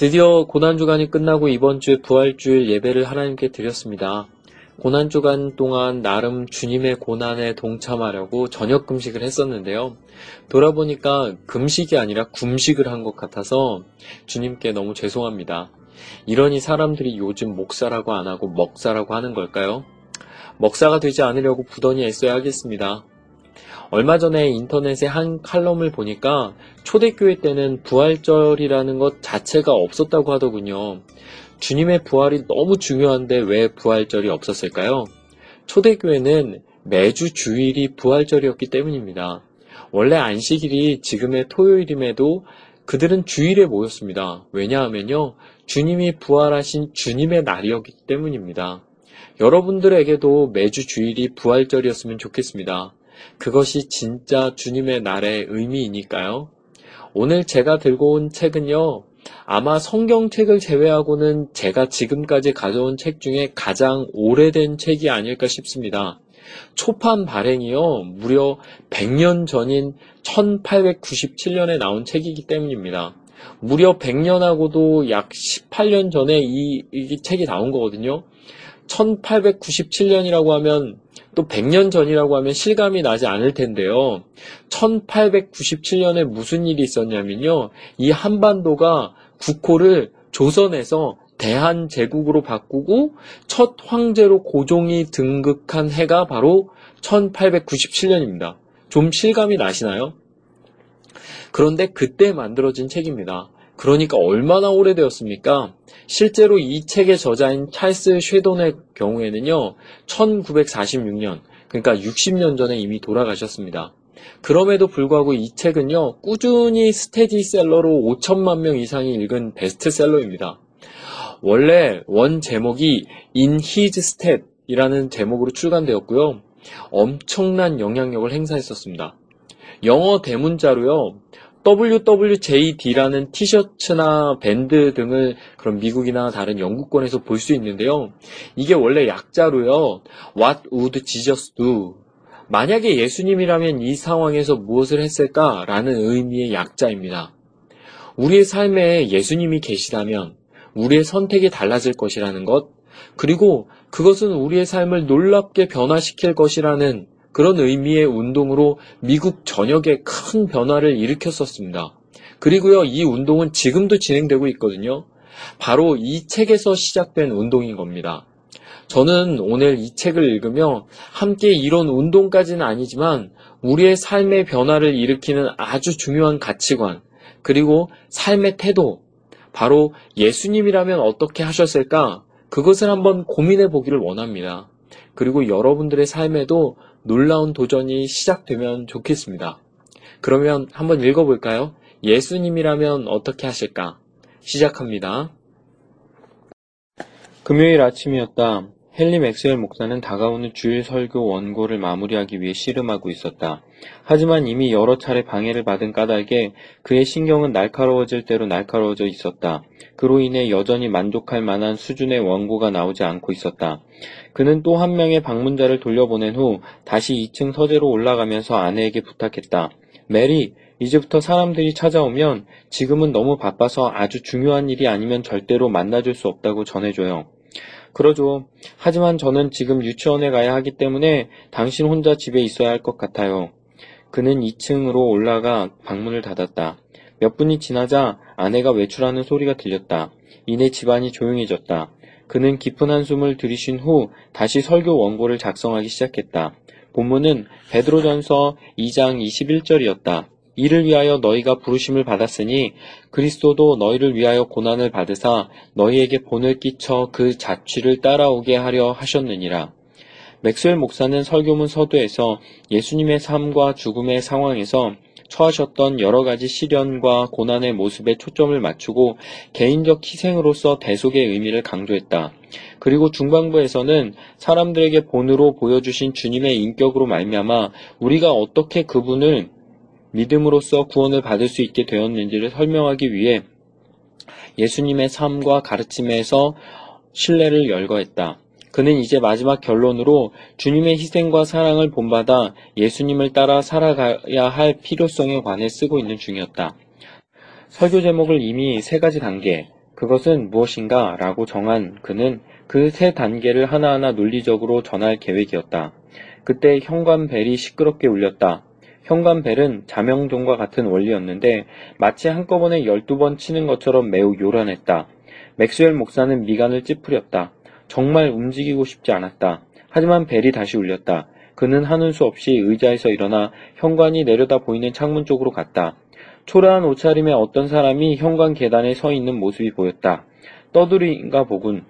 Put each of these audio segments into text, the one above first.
드디어 고난주간이 끝나고 이번 주에 부활주일 예배를 하나님께 드렸습니다. 고난주간 동안 나름 주님의 고난에 동참하려고 저녁 금식을 했었는데요. 돌아보니까 금식이 아니라 굶식을 한 것 같아서 주님께 너무 죄송합니다. 이러니 사람들이 요즘 목사라고 안 하고 먹사라고 하는 걸까요? 먹사가 되지 않으려고 부단히 애써야 하겠습니다. 얼마 전에 인터넷에 한 칼럼을 보니까 초대교회 때는 부활절이라는 것 자체가 없었다고 하더군요. 주님의 부활이 너무 중요한데 왜 부활절이 없었을까요? 초대교회는 매주 주일이 부활절이었기 때문입니다. 원래 안식일이 지금의 토요일임에도 그들은 주일에 모였습니다. 왜냐하면요. 주님이 부활하신 주님의 날이었기 때문입니다. 여러분들에게도 매주 주일이 부활절이었으면 좋겠습니다. 그것이 진짜 주님의 날의 의미이니까요. 오늘 제가 들고 온 책은요, 아마 성경책을 제외하고는 제가 지금까지 가져온 책 중에 가장 오래된 책이 아닐까 싶습니다. 초판 발행이요, 무려 100년 전인 1897년에 나온 책이기 때문입니다. 무려 100년하고도 약 18년 전에 이, 이 책이 나온 거거든요. 1897년이라고 하면 또 100년 전이라고 하면 실감이 나지 않을 텐데요. 1897년에 무슨 일이 있었냐면요. 이 한반도가 국호를 조선에서 대한제국으로 바꾸고 첫 황제로 고종이 등극한 해가 바로 1897년입니다. 좀 실감이 나시나요? 그런데 그때 만들어진 책입니다. 그러니까 얼마나 오래되었습니까? 실제로 이 책의 저자인 찰스 쉐돈의 경우에는요, 1946년, 그러니까 60년 전에 이미 돌아가셨습니다. 그럼에도 불구하고 이 책은요, 꾸준히 스테디셀러로 5천만 명 이상이 읽은 베스트셀러입니다. 원래 원 제목이 In His Step 이라는 제목으로 출간되었고요. 엄청난 영향력을 행사했었습니다. 영어 대문자로요. WWJD라는 티셔츠나 밴드 등을 그런 미국이나 다른 영국권에서 볼 수 있는데요. 이게 원래 약자로요. What would Jesus do? 만약에 예수님이라면 이 상황에서 무엇을 했을까라는 의미의 약자입니다. 우리의 삶에 예수님이 계시다면 우리의 선택이 달라질 것이라는 것, 그리고 그것은 우리의 삶을 놀랍게 변화시킬 것이라는 그런 의미의 운동으로 미국 전역에 큰 변화를 일으켰었습니다. 그리고요, 이 운동은 지금도 진행되고 있거든요. 바로 이 책에서 시작된 운동인 겁니다. 저는 오늘 이 책을 읽으며 함께 이런 운동까지는 아니지만 우리의 삶의 변화를 일으키는 아주 중요한 가치관, 그리고 삶의 태도, 바로 예수님이라면 어떻게 하셨을까? 그것을 한번 고민해 보기를 원합니다. 그리고 여러분들의 삶에도 놀라운 도전이 시작되면 좋겠습니다. 그러면 한번 읽어볼까요? 예수님이라면 어떻게 하실까? 시작합니다. 금요일 아침이었다. 헨리 맥스웰 목사는 다가오는 주일 설교 원고를 마무리하기 위해 씨름하고 있었다. 하지만 이미 여러 차례 방해를 받은 까닭에 그의 신경은 날카로워질 대로 날카로워져 있었다. 그로 인해 여전히 만족할 만한 수준의 원고가 나오지 않고 있었다. 그는 또 한 명의 방문자를 돌려보낸 후 다시 2층 서재로 올라가면서 아내에게 부탁했다. 메리, 이제부터 사람들이 찾아오면 지금은 너무 바빠서 아주 중요한 일이 아니면 절대로 만나줄 수 없다고 전해줘요. 그러죠. 하지만 저는 지금 유치원에 가야 하기 때문에 당신 혼자 집에 있어야 할 것 같아요. 그는 2층으로 올라가 방문을 닫았다. 몇 분이 지나자 아내가 외출하는 소리가 들렸다. 이내 집안이 조용해졌다. 그는 깊은 한숨을 들이쉰 후 다시 설교 원고를 작성하기 시작했다. 본문은 베드로전서 2장 21절이었다. 이를 위하여 너희가 부르심을 받았으니 그리스도도 너희를 위하여 고난을 받으사 너희에게 본을 끼쳐 그 자취를 따라오게 하려 하셨느니라. 맥스웰 목사는 설교문 서두에서 예수님의 삶과 죽음의 상황에서 처하셨던 여러 가지 시련과 고난의 모습에 초점을 맞추고 개인적 희생으로서 대속의 의미를 강조했다. 그리고 중반부에서는 사람들에게 본으로 보여주신 주님의 인격으로 말미암아 우리가 어떻게 그분을 믿음으로써 구원을 받을 수 있게 되었는지를 설명하기 위해 예수님의 삶과 가르침에서 신뢰를 열거했다. 그는 이제 마지막 결론으로 주님의 희생과 사랑을 본받아 예수님을 따라 살아가야 할 필요성에 관해 쓰고 있는 중이었다. 설교 제목을 이미 세 가지 단계, 그것은 무엇인가 라고 정한 그는 그 세 단계를 하나하나 논리적으로 전할 계획이었다. 그때 현관벨이 시끄럽게 울렸다. 현관벨은 자명종과 같은 원리였는데 마치 한꺼번에 12번 치는 것처럼 매우 요란했다. 맥스웰 목사는 미간을 찌푸렸다. 정말 움직이고 싶지 않았다. 하지만 벨이 다시 울렸다. 그는 하는 수 없이 의자에서 일어나 현관이 내려다 보이는 창문 쪽으로 갔다. 초라한 옷차림의 어떤 사람이 현관 계단에 서 있는 모습이 보였다. 떠들인가 보군.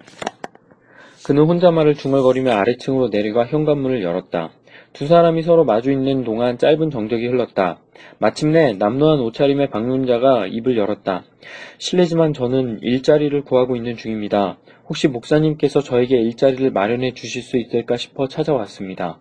그는 혼자 말을 중얼거리며 아래층으로 내려가 현관문을 열었다. 두 사람이 서로 마주 있는 동안 짧은 정적이 흘렀다. 마침내 남노한 옷차림의 방문자가 입을 열었다. 실례지만 저는 일자리를 구하고 있는 중입니다. 혹시 목사님께서 저에게 일자리를 마련해 주실 수 있을까 싶어 찾아왔습니다.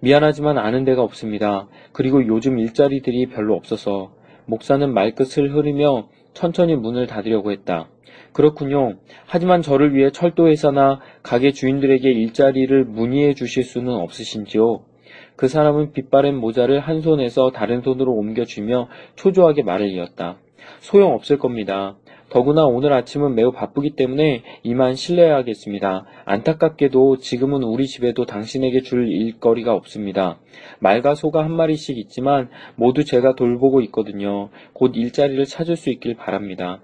미안하지만 아는 데가 없습니다. 그리고 요즘 일자리들이 별로 없어서 목사는 말끝을 흐리며 천천히 문을 닫으려고 했다. 그렇군요. 하지만 저를 위해 철도에서나 가게 주인들에게 일자리를 문의해 주실 수는 없으신지요? 그 사람은 빗바랜 모자를 한 손에서 다른 손으로 옮겨주며 초조하게 말을 이었다. 소용없을 겁니다. 더구나 오늘 아침은 매우 바쁘기 때문에 이만 실례하겠습니다. 안타깝게도 지금은 우리 집에도 당신에게 줄 일거리가 없습니다. 말과 소가 한 마리씩 있지만 모두 제가 돌보고 있거든요. 곧 일자리를 찾을 수 있길 바랍니다.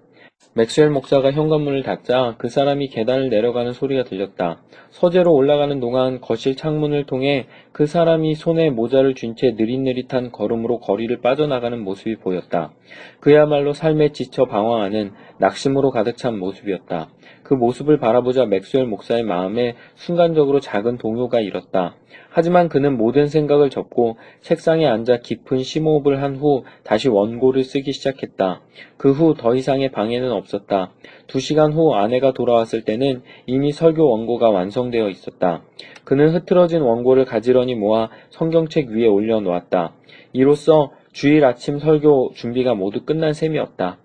맥스웰 목사가 현관문을 닫자 그 사람이 계단을 내려가는 소리가 들렸다. 서재로 올라가는 동안 거실 창문을 통해 그 사람이 손에 모자를 쥔 채 느릿느릿한 걸음으로 거리를 빠져나가는 모습이 보였다. 그야말로 삶에 지쳐 방황하는 낙심으로 가득 찬 모습이었다. 그 모습을 바라보자 맥스웰 목사의 마음에 순간적으로 작은 동요가 일었다. 하지만 그는 모든 생각을 접고 책상에 앉아 깊은 심호흡을 한 후 다시 원고를 쓰기 시작했다. 그 후 더 이상의 방해는 없었다. 두 시간 후 아내가 돌아왔을 때는 이미 설교 원고가 완성되어 있었다. 그는 흐트러진 원고를 가지런히 모아 성경책 위에 올려놓았다. 이로써 주일 아침 설교 준비가 모두 끝난 셈이었다.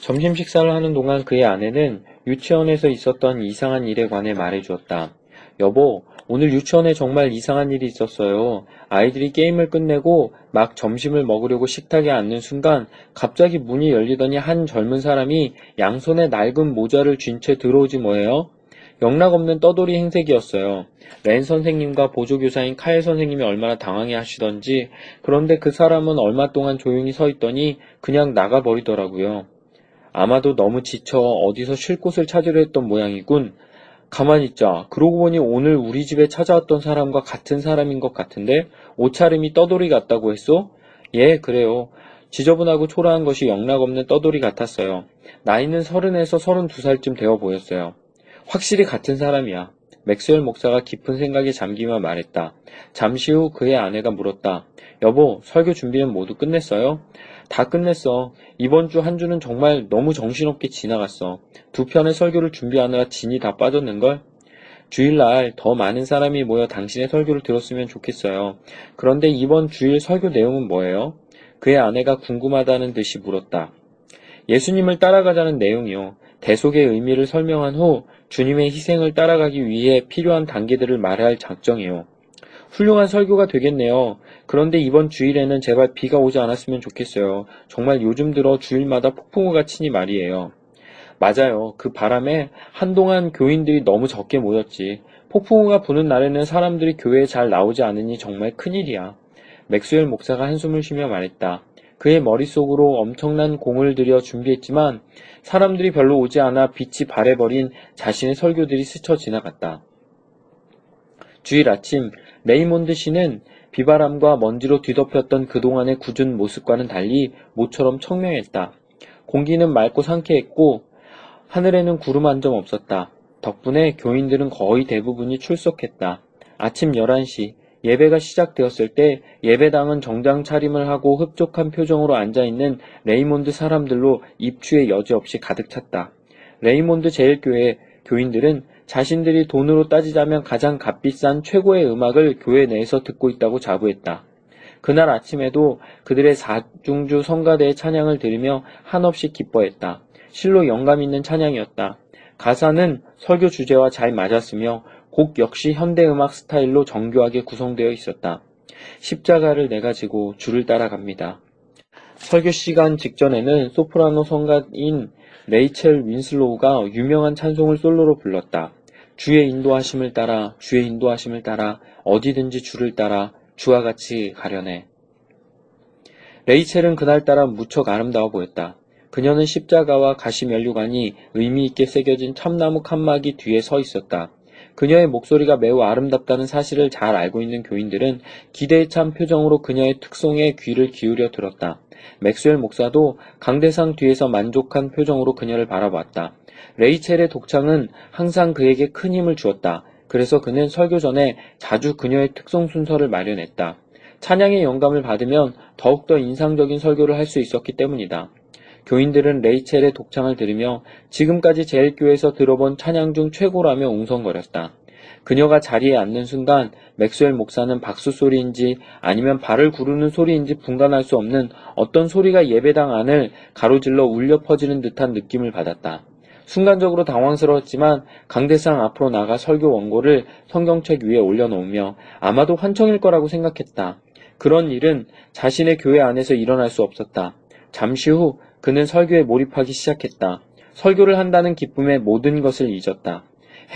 점심 식사를 하는 동안 그의 아내는 유치원에서 있었던 이상한 일에 관해 말해 주었다. 여보, 오늘 유치원에 정말 이상한 일이 있었어요. 아이들이 게임을 끝내고 막 점심을 먹으려고 식탁에 앉는 순간 갑자기 문이 열리더니 한 젊은 사람이 양손에 낡은 모자를 쥔 채 들어오지 뭐예요? 영락없는 떠돌이 행색이었어요. 렌 선생님과 보조교사인 카일 선생님이 얼마나 당황해 하시던지 그런데 그 사람은 얼마 동안 조용히 서 있더니 그냥 나가버리더라고요. 아마도 너무 지쳐 어디서 쉴 곳을 찾으려 했던 모양이군. 가만히 있자. 그러고 보니 오늘 우리 집에 찾아왔던 사람과 같은 사람인 것 같은데 옷차림이 떠돌이 같다고 했소? 예, 그래요. 지저분하고 초라한 것이 영락없는 떠돌이 같았어요. 나이는 서른에서 서른두 살쯤 되어 보였어요. 확실히 같은 사람이야. 맥스웰 목사가 깊은 생각에 잠기며 말했다. 잠시 후 그의 아내가 물었다. 여보, 설교 준비는 모두 끝냈어요? 다 끝냈어. 이번 주 한 주는 정말 너무 정신없게 지나갔어. 두 편의 설교를 준비하느라 진이 다 빠졌는걸? 주일날 더 많은 사람이 모여 당신의 설교를 들었으면 좋겠어요. 그런데 이번 주일 설교 내용은 뭐예요? 그의 아내가 궁금하다는 듯이 물었다. 예수님을 따라가자는 내용이요. 대속의 의미를 설명한 후 주님의 희생을 따라가기 위해 필요한 단계들을 말할 작정이요. 훌륭한 설교가 되겠네요. 그런데 이번 주일에는 제발 비가 오지 않았으면 좋겠어요. 정말 요즘 들어 주일마다 폭풍우가 치니 말이에요. 맞아요. 그 바람에 한동안 교인들이 너무 적게 모였지. 폭풍우가 부는 날에는 사람들이 교회에 잘 나오지 않으니 정말 큰일이야. 맥스웰 목사가 한숨을 쉬며 말했다. 그의 머릿속으로 엄청난 공을 들여 준비했지만 사람들이 별로 오지 않아 빛이 바래버린 자신의 설교들이 스쳐 지나갔다. 주일 아침 레이몬드 시는 비바람과 먼지로 뒤덮였던 그동안의 궂은 모습과는 달리 모처럼 청명했다. 공기는 맑고 상쾌했고 하늘에는 구름 한 점 없었다. 덕분에 교인들은 거의 대부분이 출석했다. 아침 11시 예배가 시작되었을 때 예배당은 정장 차림을 하고 흡족한 표정으로 앉아있는 레이몬드 사람들로 입추의 여지없이 가득 찼다. 레이몬드 제일교회 교인들은 자신들이 돈으로 따지자면 가장 값비싼 최고의 음악을 교회 내에서 듣고 있다고 자부했다. 그날 아침에도 그들의 사중주 성가대의 찬양을 들으며 한없이 기뻐했다. 실로 영감 있는 찬양이었다. 가사는 설교 주제와 잘 맞았으며 곡 역시 현대음악 스타일로 정교하게 구성되어 있었다. 십자가를 내가 지고 주를 따라갑니다. 설교 시간 직전에는 소프라노 성가인 레이첼 윈슬로우가 유명한 찬송을 솔로로 불렀다. 주의 인도하심을 따라 주의 인도하심을 따라 어디든지 주를 따라 주와 같이 가려네. 레이첼은 그날따라 무척 아름다워 보였다. 그녀는 십자가와 가시면류관이 의미 있게 새겨진 참나무 칸막이 뒤에 서 있었다. 그녀의 목소리가 매우 아름답다는 사실을 잘 알고 있는 교인들은 기대에 찬 표정으로 그녀의 특송에 귀를 기울여 들었다. 맥스웰 목사도 강대상 뒤에서 만족한 표정으로 그녀를 바라봤다. 레이첼의 독창은 항상 그에게 큰 힘을 주었다. 그래서 그는 설교 전에 자주 그녀의 특송 순서를 마련했다. 찬양의 영감을 받으면 더욱더 인상적인 설교를 할 수 있었기 때문이다. 교인들은 레이첼의 독창을 들으며 지금까지 제일교에서 들어본 찬양 중 최고라며 웅성거렸다. 그녀가 자리에 앉는 순간 맥스웰 목사는 박수 소리인지 아니면 발을 구르는 소리인지 분간할 수 없는 어떤 소리가 예배당 안을 가로질러 울려 퍼지는 듯한 느낌을 받았다. 순간적으로 당황스러웠지만 강대상 앞으로 나가 설교 원고를 성경책 위에 올려놓으며 아마도 환청일 거라고 생각했다. 그런 일은 자신의 교회 안에서 일어날 수 없었다. 잠시 후 그는 설교에 몰입하기 시작했다. 설교를 한다는 기쁨에 모든 것을 잊었다.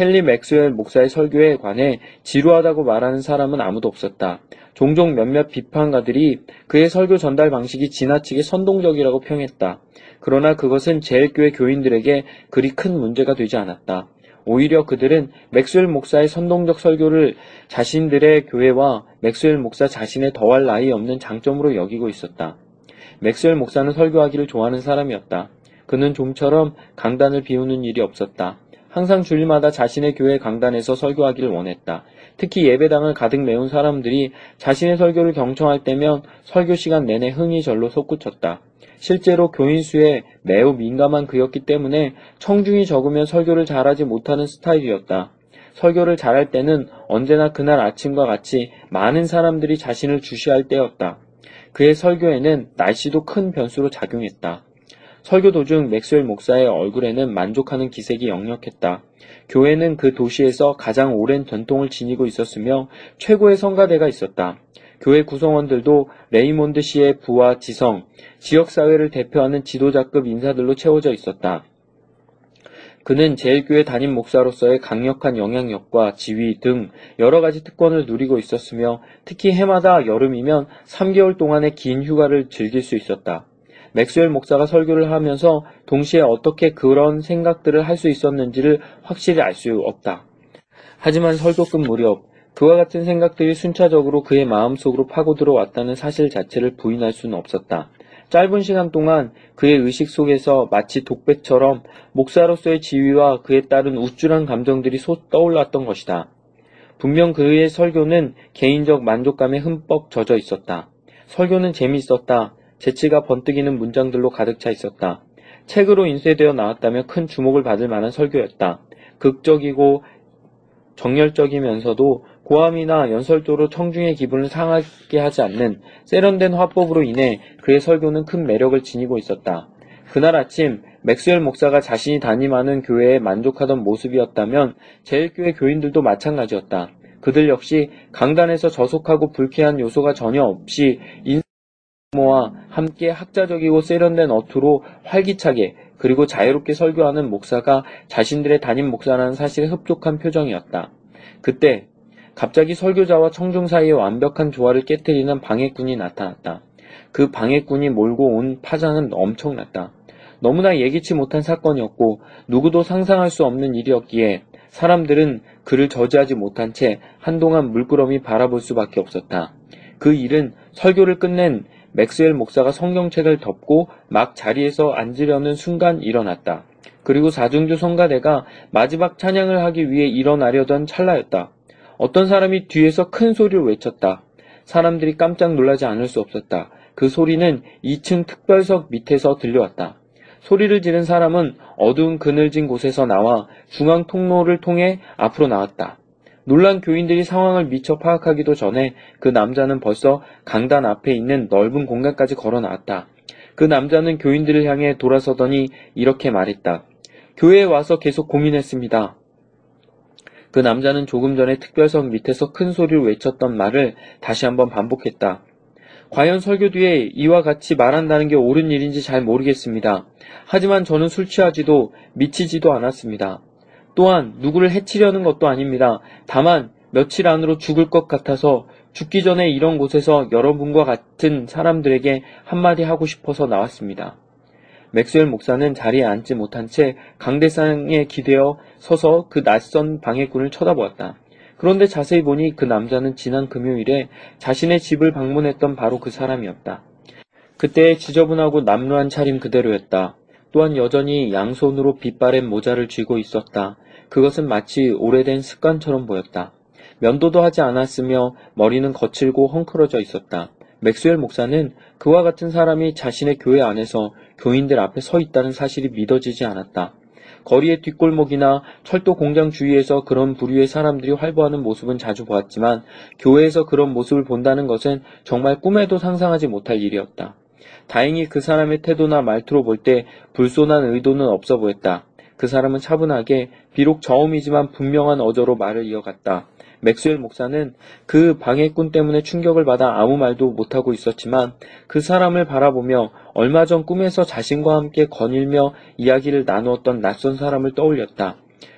헨리 맥스웰 목사의 설교에 관해 지루하다고 말하는 사람은 아무도 없었다. 종종 몇몇 비판가들이 그의 설교 전달 방식이 지나치게 선동적이라고 평했다. 그러나 그것은 제일교회 교인들에게 그리 큰 문제가 되지 않았다. 오히려 그들은 맥스웰 목사의 선동적 설교를 자신들의 교회와 맥스웰 목사 자신의 더할 나위 없는 장점으로 여기고 있었다. 맥스웰 목사는 설교하기를 좋아하는 사람이었다. 그는 좀처럼 강단을 비우는 일이 없었다. 항상 주일마다 자신의 교회 강단에서 설교하기를 원했다. 특히 예배당을 가득 메운 사람들이 자신의 설교를 경청할 때면 설교 시간 내내 흥이 절로 솟구쳤다. 실제로 교인 수에 매우 민감한 그였기 때문에 청중이 적으면 설교를 잘하지 못하는 스타일이었다. 설교를 잘할 때는 언제나 그날 아침과 같이 많은 사람들이 자신을 주시할 때였다. 그의 설교에는 날씨도 큰 변수로 작용했다. 설교 도중 맥스웰 목사의 얼굴에는 만족하는 기색이 역력했다. 교회는 그 도시에서 가장 오랜 전통을 지니고 있었으며 최고의 성가대가 있었다. 교회 구성원들도 레이몬드 시의 부와 지성, 지역사회를 대표하는 지도자급 인사들로 채워져 있었다. 그는 제일교회 담임 목사로서의 강력한 영향력과 지위 등 여러 가지 특권을 누리고 있었으며 특히 해마다 여름이면 3개월 동안의 긴 휴가를 즐길 수 있었다. 맥스웰 목사가 설교를 하면서 동시에 어떻게 그런 생각들을 할 수 있었는지를 확실히 알 수 없다. 하지만 설교 끝 무렵 그와 같은 생각들이 순차적으로 그의 마음속으로 파고 들어왔다는 사실 자체를 부인할 수는 없었다. 짧은 시간 동안 그의 의식 속에서 마치 독백처럼 목사로서의 지위와 그에 따른 우쭐한 감정들이 솟 떠올랐던 것이다. 분명 그의 설교는 개인적 만족감에 흠뻑 젖어 있었다. 설교는 재미있었다. 재치가 번뜩이는 문장들로 가득 차 있었다. 책으로 인쇄되어 나왔다며 큰 주목을 받을 만한 설교였다. 극적이고 정열적이면서도 고함이나 연설도로 청중의 기분을 상하게 하지 않는 세련된 화법으로 인해 그의 설교는 큰 매력을 지니고 있었다. 그날 아침 맥스웰 목사가 자신이 담임하는 교회에 만족하던 모습이었다면 제일교회 교인들도 마찬가지였다. 그들 역시 강단에서 저속하고 불쾌한 요소가 전혀 없이 인 모와 함께 학자적이고 세련된 어투로 활기차게 그리고 자유롭게 설교하는 목사가 자신들의 담임 목사라는 사실에 흡족한 표정이었다. 그때 갑자기 설교자와 청중 사이의 완벽한 조화를 깨뜨리는 방해꾼이 나타났다. 그 방해꾼이 몰고 온 파장은 엄청났다. 너무나 예기치 못한 사건이었고 누구도 상상할 수 없는 일이었기에 사람들은 그를 저지하지 못한 채 한동안 물끄러미 바라볼 수밖에 없었다. 그 일은 설교를 끝낸 맥스웰 목사가 성경책을 덮고 막 자리에서 앉으려는 순간 일어났다. 그리고 사중주 성가대가 마지막 찬양을 하기 위해 일어나려던 찰나였다. 어떤 사람이 뒤에서 큰 소리로 외쳤다. 사람들이 깜짝 놀라지 않을 수 없었다. 그 소리는 2층 특별석 밑에서 들려왔다. 소리를 지른 사람은 어두운 그늘진 곳에서 나와 중앙 통로를 통해 앞으로 나왔다. 놀란 교인들이 상황을 미처 파악하기도 전에 그 남자는 벌써 강단 앞에 있는 넓은 공간까지 걸어 나왔다. 그 남자는 교인들을 향해 돌아서더니 이렇게 말했다. 교회에 와서 계속 고민했습니다. 그 남자는 조금 전에 특별석 밑에서 큰 소리로 외쳤던 말을 다시 한번 반복했다. 과연 설교 뒤에 이와 같이 말한다는 게 옳은 일인지 잘 모르겠습니다. 하지만 저는 술 취하지도 미치지도 않았습니다. 또한 누구를 해치려는 것도 아닙니다. 다만 며칠 안으로 죽을 것 같아서 죽기 전에 이런 곳에서 여러분과 같은 사람들에게 한마디 하고 싶어서 나왔습니다. 맥스웰 목사는 자리에 앉지 못한 채 강대상에 기대어 서서 그 낯선 방해꾼을 쳐다보았다. 그런데 자세히 보니 그 남자는 지난 금요일에 자신의 집을 방문했던 바로 그 사람이었다. 그때의 지저분하고 남루한 차림 그대로였다. 또한 여전히 양손으로 빗바랜 모자를 쥐고 있었다. 그것은 마치 오래된 습관처럼 보였다. 면도도 하지 않았으며 머리는 거칠고 헝클어져 있었다. 맥스웰 목사는 그와 같은 사람이 자신의 교회 안에서 교인들 앞에 서 있다는 사실이 믿어지지 않았다. 거리의 뒷골목이나 철도 공장 주위에서 그런 부류의 사람들이 활보하는 모습은 자주 보았지만 교회에서 그런 모습을 본다는 것은 정말 꿈에도 상상하지 못할 일이었다. 다행히 그 사람의 태도나 말투로 볼 때 불손한 의도는 없어 보였다. 그 사람은 차분하게 비록 저음이지만 분명한 어조로 말을 이어갔다. 맥스웰 목사는 그 방해꾼 때문에 충격을 받아 아무 말도 못하고 있었지만 그 사람을 바라보며 얼마 전 꿈에서 자신과 함께 거닐며 이야기를 나누었던 낯선 사람을 떠올렸다.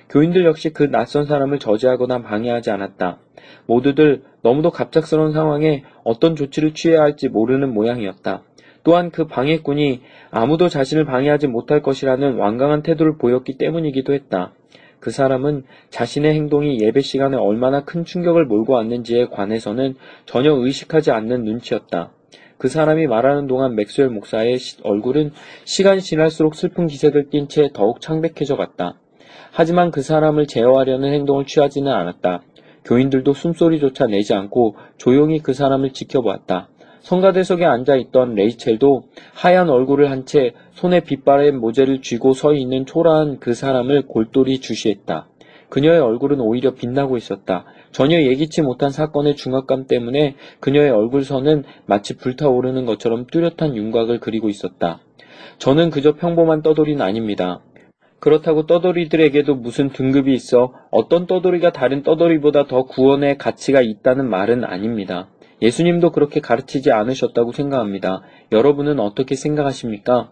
교인들 역시 그 낯선 사람을 저지하거나 방해하지 않았다. 모두들 너무도 갑작스러운 상황에 어떤 조치를 취해야 할지 모르는 모양이었다. 또한 그 방해꾼이 아무도 자신을 방해하지 못할 것이라는 완강한 태도를 보였기 때문이기도 했다. 그 사람은 자신의 행동이 예배 시간에 얼마나 큰 충격을 몰고 왔는지에 관해서는 전혀 의식하지 않는 눈치였다. 그 사람이 말하는 동안 맥스웰 목사의 얼굴은 시간이 지날수록 슬픈 기색을 띤 채 더욱 창백해져 갔다. 하지만 그 사람을 제어하려는 행동을 취하지는 않았다. 교인들도 숨소리조차 내지 않고 조용히 그 사람을 지켜보았다. 성가대석에 앉아있던 레이첼도 하얀 얼굴을 한 채 손에 빗바랜 모재를 쥐고 서 있는 초라한 그 사람을 골똘히 주시했다. 그녀의 얼굴은 오히려 빛나고 있었다. 전혀 예기치 못한 사건의 중압감 때문에 그녀의 얼굴선은 마치 불타오르는 것처럼 뚜렷한 윤곽을 그리고 있었다. 저는 그저 평범한 떠돌이는 아닙니다. 그렇다고 떠돌이들에게도 무슨 등급이 있어 어떤 떠돌이가 다른 떠돌이보다 더 구원의 가치가 있다는 말은 아닙니다. 예수님도 그렇게 가르치지 않으셨다고 생각합니다. 여러분은 어떻게 생각하십니까?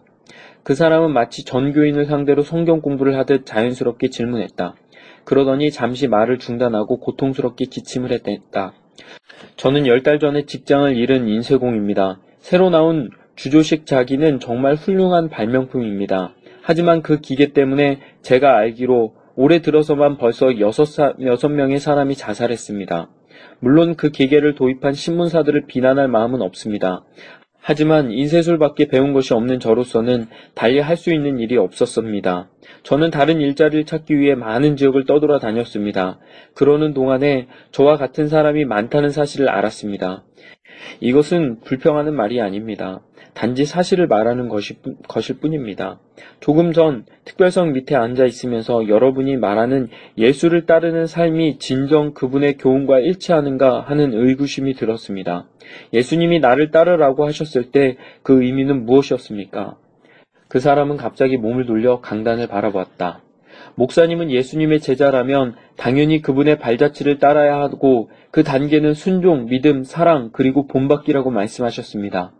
그 사람은 마치 전교인을 상대로 성경 공부를 하듯 자연스럽게 질문했다. 그러더니 잠시 말을 중단하고 고통스럽게 기침을 했다. 저는 열 달 전에 직장을 잃은 인쇄공입니다. 새로 나온 주조식 자기는 정말 훌륭한 발명품입니다. 하지만 그 기계 때문에 제가 알기로 올해 들어서만 벌써 여섯, 사, 여섯 명의 사람이 자살했습니다. 물론 그 기계를 도입한 신문사들을 비난할 마음은 없습니다. 하지만 인쇄술밖에 배운 것이 없는 저로서는 달리 할 수 있는 일이 없었습니다. 저는 다른 일자리를 찾기 위해 많은 지역을 떠돌아 다녔습니다. 그러는 동안에 저와 같은 사람이 많다는 사실을 알았습니다. 이것은 불평하는 말이 아닙니다. 단지 사실을 말하는 것일 뿐입니다. 조금 전 특별성 밑에 앉아 있으면서 여러분이 말하는 예수를 따르는 삶이 진정 그분의 교훈과 일치하는가 하는 의구심이 들었습니다. 예수님이 나를 따르라고 하셨을 때 그 의미는 무엇이었습니까? 그 사람은 갑자기 몸을 돌려 강단을 바라보았다. 목사님은 예수님의 제자라면 당연히 그분의 발자취를 따라야 하고 그 단계는 순종, 믿음, 사랑, 그리고 본받기라고 말씀하셨습니다.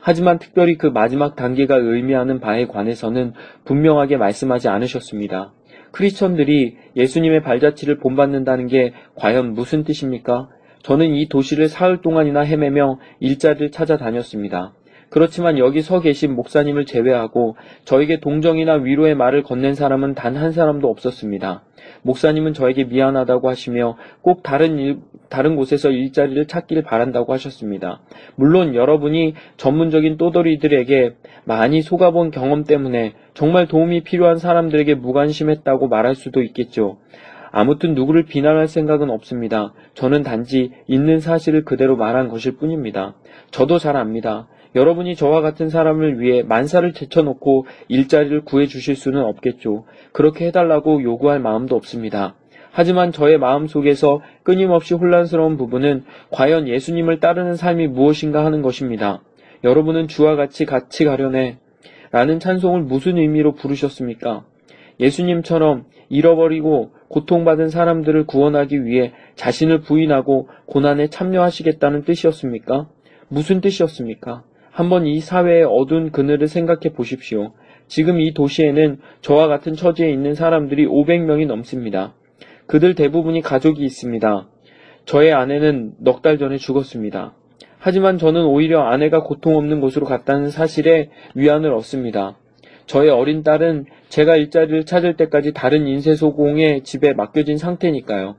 하지만 특별히 그 마지막 단계가 의미하는 바에 관해서는 분명하게 말씀하지 않으셨습니다. 크리스천들이 예수님의 발자취를 본받는다는 게 과연 무슨 뜻입니까? 저는 이 도시를 사흘 동안이나 헤매며 일자리를 찾아다녔습니다. 그렇지만 여기 서 계신 목사님을 제외하고 저에게 동정이나 위로의 말을 건넨 사람은 단 한 사람도 없었습니다. 목사님은 저에게 미안하다고 하시며 꼭 다른 일, 다른 곳에서 일자리를 찾기를 바란다고 하셨습니다. 물론 여러분이 전문적인 또돌이들에게 많이 속아본 경험 때문에 정말 도움이 필요한 사람들에게 무관심했다고 말할 수도 있겠죠. 아무튼 누구를 비난할 생각은 없습니다. 저는 단지 있는 사실을 그대로 말한 것일 뿐입니다. 저도 잘 압니다. 여러분이 저와 같은 사람을 위해 만사를 제쳐놓고 일자리를 구해 주실 수는 없겠죠. 그렇게 해달라고 요구할 마음도 없습니다. 하지만 저의 마음 속에서 끊임없이 혼란스러운 부분은 과연 예수님을 따르는 삶이 무엇인가 하는 것입니다. 여러분은 주와 같이 같이 가려네. 라는 찬송을 무슨 의미로 부르셨습니까? 예수님처럼 잃어버리고 고통받은 사람들을 구원하기 위해 자신을 부인하고 고난에 참여하시겠다는 뜻이었습니까? 무슨 뜻이었습니까? 한번 이 사회의 어두운 그늘을 생각해 보십시오. 지금 이 도시에는 저와 같은 처지에 있는 사람들이 500명이 넘습니다. 그들 대부분이 가족이 있습니다. 저의 아내는 넉 달 전에 죽었습니다. 하지만 저는 오히려 아내가 고통 없는 곳으로 갔다는 사실에 위안을 얻습니다. 저의 어린 딸은 제가 일자리를 찾을 때까지 다른 인쇄소공의 집에 맡겨진 상태니까요.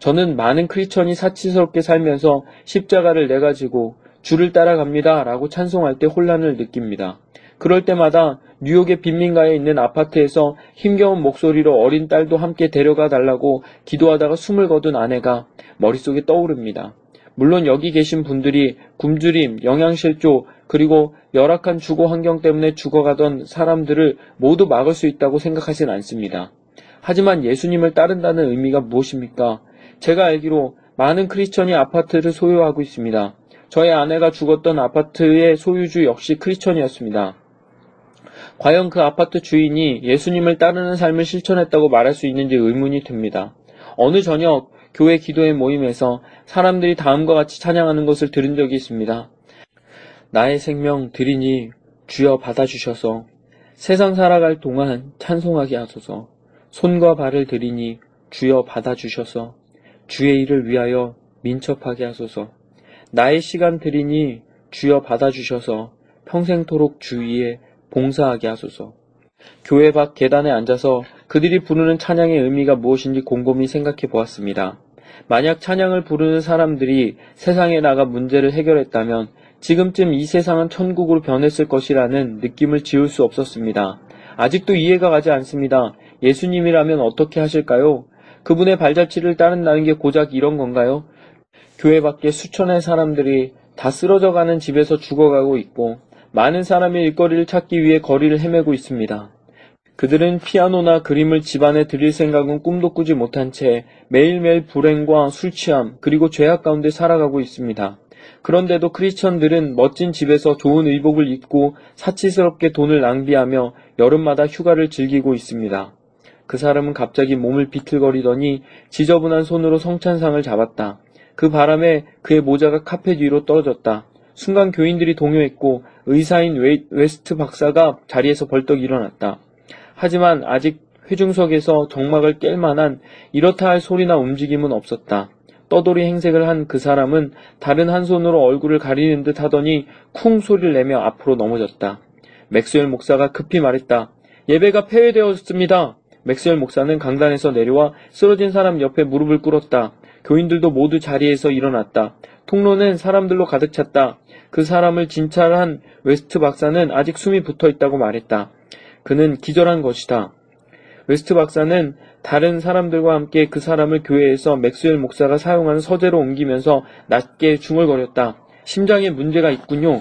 저는 많은 크리천이 사치스럽게 살면서 십자가를 내가지고 주를 따라갑니다 라고 찬송할 때 혼란을 느낍니다. 그럴 때마다 뉴욕의 빈민가에 있는 아파트에서 힘겨운 목소리로 어린 딸도 함께 데려가 달라고 기도하다가 숨을 거둔 아내가 머릿속에 떠오릅니다. 물론 여기 계신 분들이 굶주림, 영양실조, 그리고 열악한 주거 환경 때문에 죽어가던 사람들을 모두 막을 수 있다고 생각하진 않습니다. 하지만 예수님을 따른다는 의미가 무엇입니까? 제가 알기로 많은 크리스천이 아파트를 소유하고 있습니다. 저의 아내가 죽었던 아파트의 소유주 역시 크리스천이었습니다. 과연 그 아파트 주인이 예수님을 따르는 삶을 실천했다고 말할 수 있는지 의문이 듭니다. 어느 저녁 교회 기도회 모임에서 사람들이 다음과 같이 찬양하는 것을 들은 적이 있습니다. 나의 생명 드리니 주여 받아주셔서 세상 살아갈 동안 찬송하게 하소서 손과 발을 드리니 주여 받아주셔서 주의 일을 위하여 민첩하게 하소서 나의 시간 드리니 주여 받아주셔서 평생토록 주위에 봉사하게 하소서. 교회 밖 계단에 앉아서 그들이 부르는 찬양의 의미가 무엇인지 곰곰이 생각해 보았습니다. 만약 찬양을 부르는 사람들이 세상에 나가 문제를 해결했다면 지금쯤 이 세상은 천국으로 변했을 것이라는 느낌을 지울 수 없었습니다. 아직도 이해가 가지 않습니다. 예수님이라면 어떻게 하실까요? 그분의 발자취를 따른다는 게 고작 이런 건가요? 교회 밖에 수천의 사람들이 다 쓰러져가는 집에서 죽어가고 있고 많은 사람이 일거리를 찾기 위해 거리를 헤매고 있습니다. 그들은 피아노나 그림을 집안에 드릴 생각은 꿈도 꾸지 못한 채 매일매일 불행과 술 취함 그리고 죄악 가운데 살아가고 있습니다. 그런데도 크리스천들은 멋진 집에서 좋은 의복을 입고 사치스럽게 돈을 낭비하며 여름마다 휴가를 즐기고 있습니다. 그 사람은 갑자기 몸을 비틀거리더니 지저분한 손으로 성찬상을 잡았다. 그 바람에 그의 모자가 카펫 위로 떨어졌다. 순간 교인들이 동요했고 의사인 웨스트 박사가 자리에서 벌떡 일어났다. 하지만 아직 회중석에서 적막을 깰 만한 이렇다 할 소리나 움직임은 없었다. 떠돌이 행색을 한 그 사람은 다른 한 손으로 얼굴을 가리는 듯 하더니 쿵 소리를 내며 앞으로 넘어졌다. 맥스웰 목사가 급히 말했다. 예배가 폐회되었습니다. 맥스웰 목사는 강단에서 내려와 쓰러진 사람 옆에 무릎을 꿇었다. 교인들도 모두 자리에서 일어났다. 통로는 사람들로 가득 찼다. 그 사람을 진찰한 웨스트 박사는 아직 숨이 붙어 있다고 말했다. 그는 기절한 것이다. 웨스트 박사는 다른 사람들과 함께 그 사람을 교회에서 맥스웰 목사가 사용하는 서재로 옮기면서 낮게 중얼거렸다. 심장에 문제가 있군요.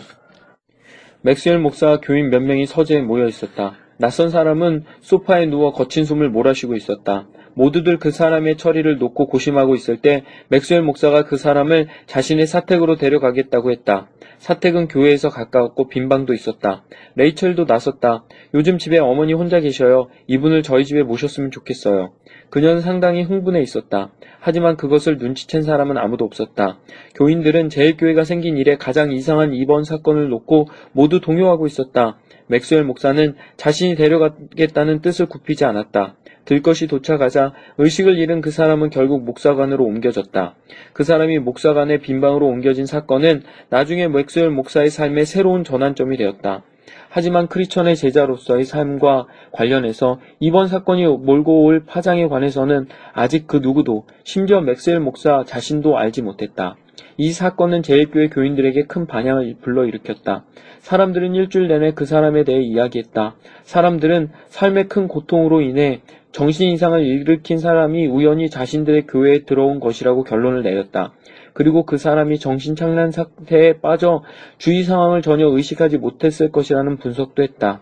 맥스웰 목사와 교인 몇 명이 서재에 모여 있었다. 낯선 사람은 소파에 누워 거친 숨을 몰아쉬고 있었다. 모두들 그 사람의 처리를 놓고 고심하고 있을 때 맥스웰 목사가 그 사람을 자신의 사택으로 데려가겠다고 했다. 사택은 교회에서 가까웠고 빈 방도 있었다. 레이첼도 나섰다. 요즘 집에 어머니 혼자 계셔요. 이분을 저희 집에 모셨으면 좋겠어요. 그녀는 상당히 흥분해 있었다. 하지만 그것을 눈치챈 사람은 아무도 없었다. 교인들은 제일교회가 생긴 이래 가장 이상한 이번 사건을 놓고 모두 동요하고 있었다. 맥스웰 목사는 자신이 데려가겠다는 뜻을 굽히지 않았다. 들것이 도착하자 의식을 잃은 그 사람은 결국 목사관으로 옮겨졌다. 그 사람이 목사관의 빈방으로 옮겨진 사건은 나중에 맥스웰 목사의 삶의 새로운 전환점이 되었다. 하지만 크리천의 제자로서의 삶과 관련해서 이번 사건이 몰고 올 파장에 관해서는 아직 그 누구도 심지어 맥스웰 목사 자신도 알지 못했다. 이 사건은 제일교회 교인들에게 큰 반향을 불러일으켰다. 사람들은 일주일 내내 그 사람에 대해 이야기했다. 사람들은 삶의 큰 고통으로 인해 정신 이상을 일으킨 사람이 우연히 자신들의 교회에 들어온 것이라고 결론을 내렸다. 그리고 그 사람이 정신착란 상태에 빠져 주위 상황을 전혀 의식하지 못했을 것이라는 분석도 했다.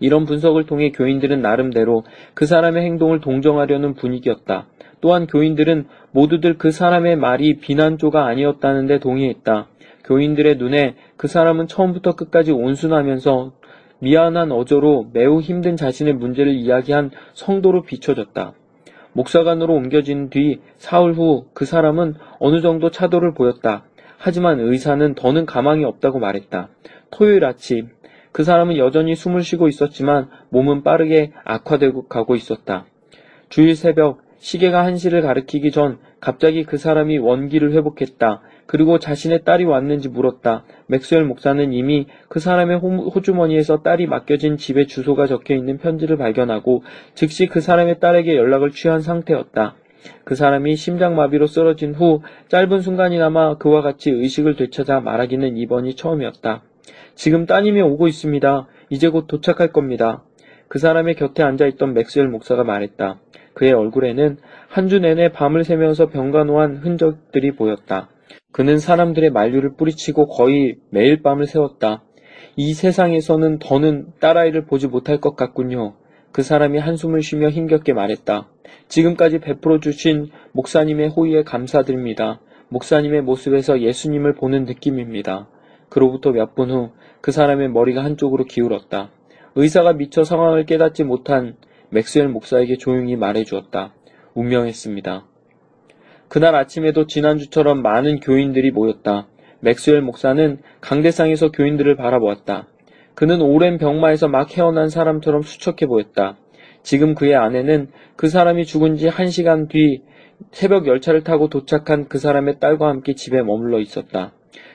이런 분석을 통해 교인들은 나름대로 그 사람의 행동을 동정하려는 분위기였다. 또한 교인들은 모두들 그 사람의 말이 비난조가 아니었다는데 동의했다. 교인들의 눈에 그 사람은 처음부터 끝까지 온순하면서 미안한 어조로 매우 힘든 자신의 문제를 이야기한 성도로 비춰졌다. 목사관으로 옮겨진 뒤 사흘 후 그 사람은 어느 정도 차도를 보였다. 하지만 의사는 더는 가망이 없다고 말했다. 토요일 아침 그 사람은 여전히 숨을 쉬고 있었지만 몸은 빠르게 악화되고 가고 있었다. 주일 새벽 시계가 한시를 가리키기 전 갑자기 그 사람이 원기를 회복했다. 그리고 자신의 딸이 왔는지 물었다. 맥스웰 목사는 이미 그 사람의 호주머니에서 딸이 맡겨진 집의 주소가 적혀 있는 편지를 발견하고 즉시 그 사람의 딸에게 연락을 취한 상태였다. 그 사람이 심장마비로 쓰러진 후 짧은 순간이나마 그와 같이 의식을 되찾아 말하기는 이번이 처음이었다. 지금 따님이 오고 있습니다. 이제 곧 도착할 겁니다. 그 사람의 곁에 앉아있던 맥스웰 목사가 말했다. 그의 얼굴에는 한 주 내내 밤을 새면서 병간호한 흔적들이 보였다. 그는 사람들의 만류를 뿌리치고 거의 매일 밤을 새웠다. 이 세상에서는 더는 딸아이를 보지 못할 것 같군요. 그 사람이 한숨을 쉬며 힘겹게 말했다. 지금까지 베풀어 주신 목사님의 호의에 감사드립니다. 목사님의 모습에서 예수님을 보는 느낌입니다. 그로부터 몇 분 후 그 사람의 머리가 한쪽으로 기울었다. 의사가 미처 상황을 깨닫지 못한 맥스웰 목사에게 조용히 말해 주었다. 운명했습니다. 그날 아침에도 지난주처럼 많은 교인들이 모였다. 맥스웰 목사는 강대상에서 교인들을 바라보았다. 그는 오랜 병마에서 막 헤어난 사람처럼 수척해 보였다. 지금 그의 아내는 그 사람이 죽은 지 한 시간 뒤 새벽 열차를 타고 도착한 그 사람의 딸과 함께 집에 머물러 있었다.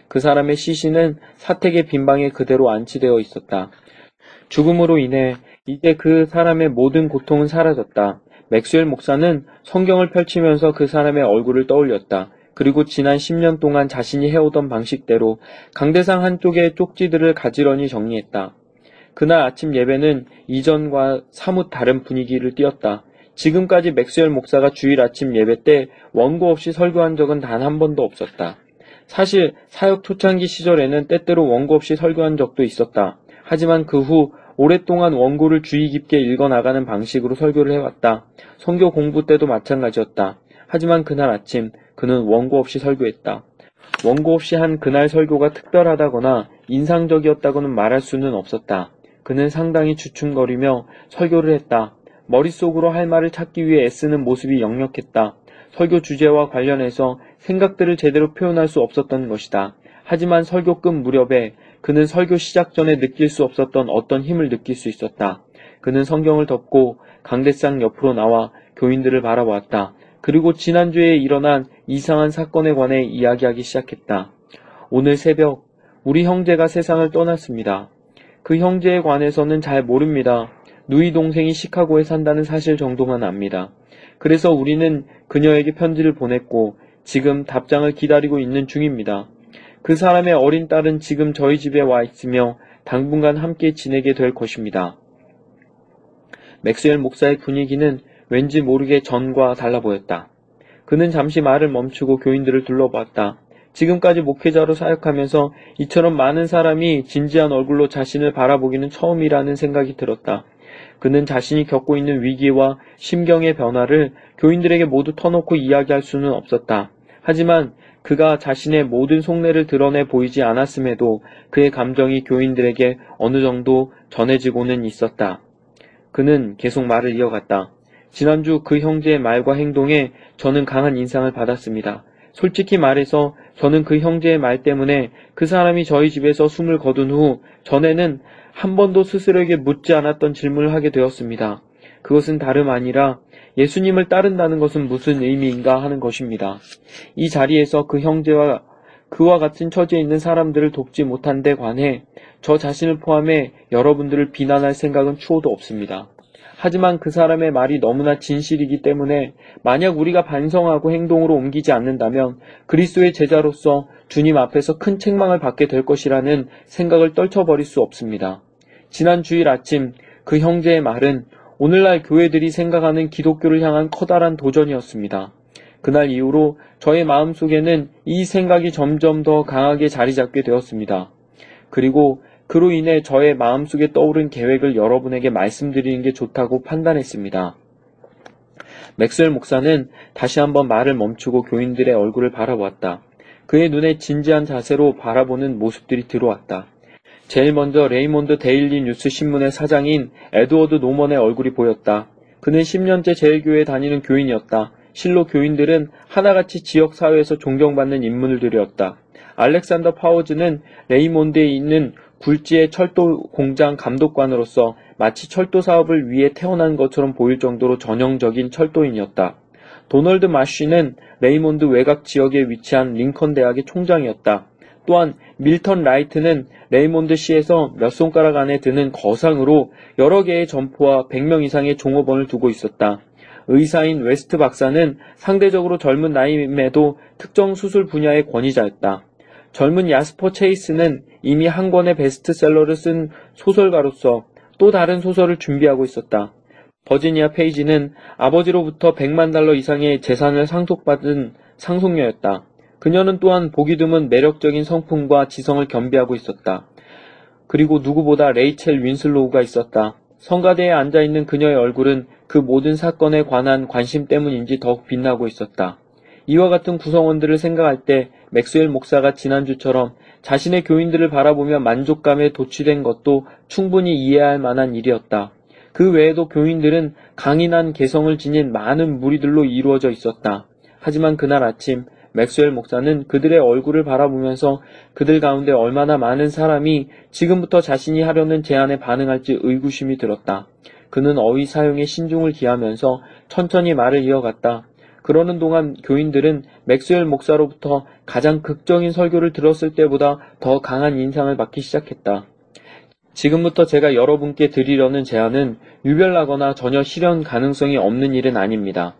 그 사람의 시신은 사택의 빈방에 그대로 안치되어 있었다. 죽음으로 인해 이제 그 사람의 모든 고통은 사라졌다. 맥스웰 목사는 성경을 펼치면서 그 사람의 얼굴을 떠올렸다. 그리고 지난 10년 동안 자신이 해오던 방식대로 강대상 한쪽의 쪽지들을 가지런히 정리했다. 그날 아침 예배는 이전과 사뭇 다른 분위기를 띄었다. 지금까지 맥스웰 목사가 주일 아침 예배 때 원고 없이 설교한 적은 단 한 번도 없었다. 사실 사역 초창기 시절에는 때때로 원고 없이 설교한 적도 있었다. 하지만 그 후 오랫동안 원고를 주의 깊게 읽어 나가는 방식으로 설교를 해왔다. 성교 공부 때도 마찬가지였다. 하지만 그날 아침 그는 원고 없이 설교했다. 원고 없이 한 그날 설교가 특별하다거나 인상적이었다고는 말할 수는 없었다. 그는 상당히 주춤거리며 설교를 했다. 머릿속으로 할 말을 찾기 위해 애쓰는 모습이 역력했다. 설교 주제와 관련해서 생각들을 제대로 표현할 수 없었던 것이다. 하지만 설교 끝 무렵에 그는 설교 시작 전에 느낄 수 없었던 어떤 힘을 느낄 수 있었다. 그는 성경을 덮고 강대상 옆으로 나와 교인들을 바라보았다. 그리고 지난주에 일어난 이상한 사건에 관해 이야기하기 시작했다. 오늘 새벽 우리 형제가 세상을 떠났습니다. 그 형제에 관해서는 잘 모릅니다. 누이 동생이 시카고에 산다는 사실 정도만 압니다. 그래서 우리는 그녀에게 편지를 보냈고 지금 답장을 기다리고 있는 중입니다. 그 사람의 어린 딸은 지금 저희 집에 와 있으며 당분간 함께 지내게 될 것입니다. 맥스웰 목사의 분위기는 왠지 모르게 전과 달라 보였다. 그는 잠시 말을 멈추고 교인들을 둘러봤다. 지금까지 목회자로 사역하면서 이처럼 많은 사람이 진지한 얼굴로 자신을 바라보기는 처음이라는 생각이 들었다. 그는 자신이 겪고 있는 위기와 심경의 변화를 교인들에게 모두 터놓고 이야기할 수는 없었다. 하지만 그가 자신의 모든 속내를 드러내 보이지 않았음에도 그의 감정이 교인들에게 어느 정도 전해지고는 있었다. 그는 계속 말을 이어갔다. 지난주 그 형제의 말과 행동에 저는 강한 인상을 받았습니다. 솔직히 말해서 저는 그 형제의 말 때문에 그 사람이 저희 집에서 숨을 거둔 후 전에는 한 번도 스스로에게 묻지 않았던 질문을 하게 되었습니다. 그것은 다름 아니라 예수님을 따른다는 것은 무슨 의미인가 하는 것입니다. 이 자리에서 그 형제와 그와 같은 처지에 있는 사람들을 돕지 못한 데 관해 저 자신을 포함해 여러분들을 비난할 생각은 추호도 없습니다. 하지만 그 사람의 말이 너무나 진실이기 때문에 만약 우리가 반성하고 행동으로 옮기지 않는다면 그리스도의 제자로서 주님 앞에서 큰 책망을 받게 될 것이라는 생각을 떨쳐버릴 수 없습니다. 지난 주일 아침 그 형제의 말은 오늘날 교회들이 생각하는 기독교를 향한 커다란 도전이었습니다. 그날 이후로 저의 마음속에는 이 생각이 점점 더 강하게 자리 잡게 되었습니다. 그리고 그로 인해 저의 마음속에 떠오른 계획을 여러분에게 말씀드리는 게 좋다고 판단했습니다. 맥스웰 목사는 다시 한번 말을 멈추고 교인들의 얼굴을 바라보았다. 그의 눈에 진지한 자세로 바라보는 모습들이 들어왔다. 제일 먼저 레이몬드 데일리 뉴스 신문의 사장인 에드워드 노먼의 얼굴이 보였다. 그는 10년째 제일교회에 다니는 교인이었다. 실로 교인들은 하나같이 지역사회에서 존경받는 인물들이었다. 알렉산더 파워즈는 레이몬드에 있는 굴지의 철도 공장 감독관으로서 마치 철도 사업을 위해 태어난 것처럼 보일 정도로 전형적인 철도인이었다. 도널드 마쉬는 레이몬드 외곽 지역에 위치한 링컨 대학의 총장이었다. 또한 밀턴 라이트는 레이몬드 시에서 몇 손가락 안에 드는 거상으로 여러 개의 점포와 100명 이상의 종업원을 두고 있었다. 의사인 웨스트 박사는 상대적으로 젊은 나이임에도 특정 수술 분야의 권위자였다. 젊은 야스퍼 체이스는 이미 한 권의 베스트셀러를 쓴 소설가로서 또 다른 소설을 준비하고 있었다. 버지니아 페이지는 아버지로부터 100만 달러 이상의 재산을 상속받은 상속녀였다. 그녀는 또한 보기 드문 매력적인 성품과 지성을 겸비하고 있었다. 그리고 누구보다 레이첼 윈슬로우가 있었다. 성가대에 앉아있는 그녀의 얼굴은 그 모든 사건에 관한 관심 때문인지 더욱 빛나고 있었다. 이와 같은 구성원들을 생각할 때 맥스웰 목사가 지난주처럼 자신의 교인들을 바라보며 만족감에 도취된 것도 충분히 이해할 만한 일이었다. 그 외에도 교인들은 강인한 개성을 지닌 많은 무리들로 이루어져 있었다. 하지만 그날 아침 맥스웰 목사는 그들의 얼굴을 바라보면서 그들 가운데 얼마나 많은 사람이 지금부터 자신이 하려는 제안에 반응할지 의구심이 들었다. 그는 어휘 사용에 신중을 기하면서 천천히 말을 이어갔다. 그러는 동안 교인들은 맥스웰 목사로부터 가장 극적인 설교를 들었을 때보다 더 강한 인상을 받기 시작했다. 지금부터 제가 여러분께 드리려는 제안은 유별나거나 전혀 실현 가능성이 없는 일은 아닙니다.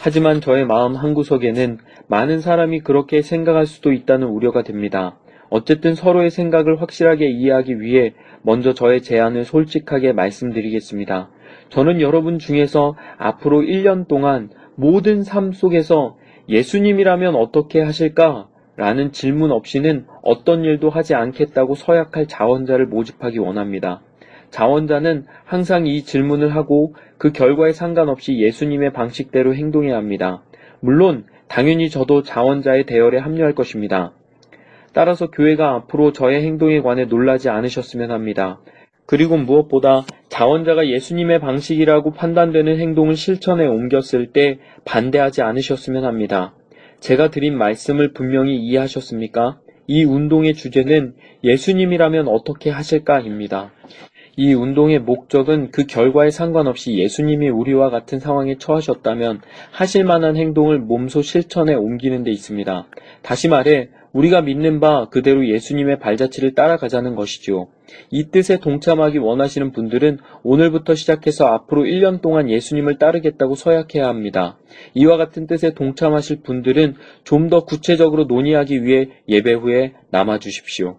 하지만 저의 마음 한구석에는 많은 사람이 그렇게 생각할 수도 있다는 우려가 됩니다. 어쨌든 서로의 생각을 확실하게 이해하기 위해 먼저 저의 제안을 솔직하게 말씀드리겠습니다. 저는 여러분 중에서 앞으로 1년 동안 모든 삶 속에서 예수님이라면 어떻게 하실까? 라는 질문 없이는 어떤 일도 하지 않겠다고 서약할 자원자를 모집하기 원합니다. 자원자는 항상 이 질문을 하고 그 결과에 상관없이 예수님의 방식대로 행동해야 합니다. 물론 당연히 저도 자원자의 대열에 합류할 것입니다. 따라서 교회가 앞으로 저의 행동에 관해 놀라지 않으셨으면 합니다. 그리고 무엇보다 자원자가 예수님의 방식이라고 판단되는 행동을 실천에 옮겼을 때 반대하지 않으셨으면 합니다. 제가 드린 말씀을 분명히 이해하셨습니까? 이 운동의 주제는 예수님이라면 어떻게 하실까입니다. 이 운동의 목적은 그 결과에 상관없이 예수님이 우리와 같은 상황에 처하셨다면 하실 만한 행동을 몸소 실천에 옮기는 데 있습니다. 다시 말해 우리가 믿는 바 그대로 예수님의 발자취를 따라가자는 것이지요. 이 뜻에 동참하기 원하시는 분들은 오늘부터 시작해서 앞으로 1년 동안 예수님을 따르겠다고 서약해야 합니다. 이와 같은 뜻에 동참하실 분들은 좀 더 구체적으로 논의하기 위해 예배 후에 남아 주십시오.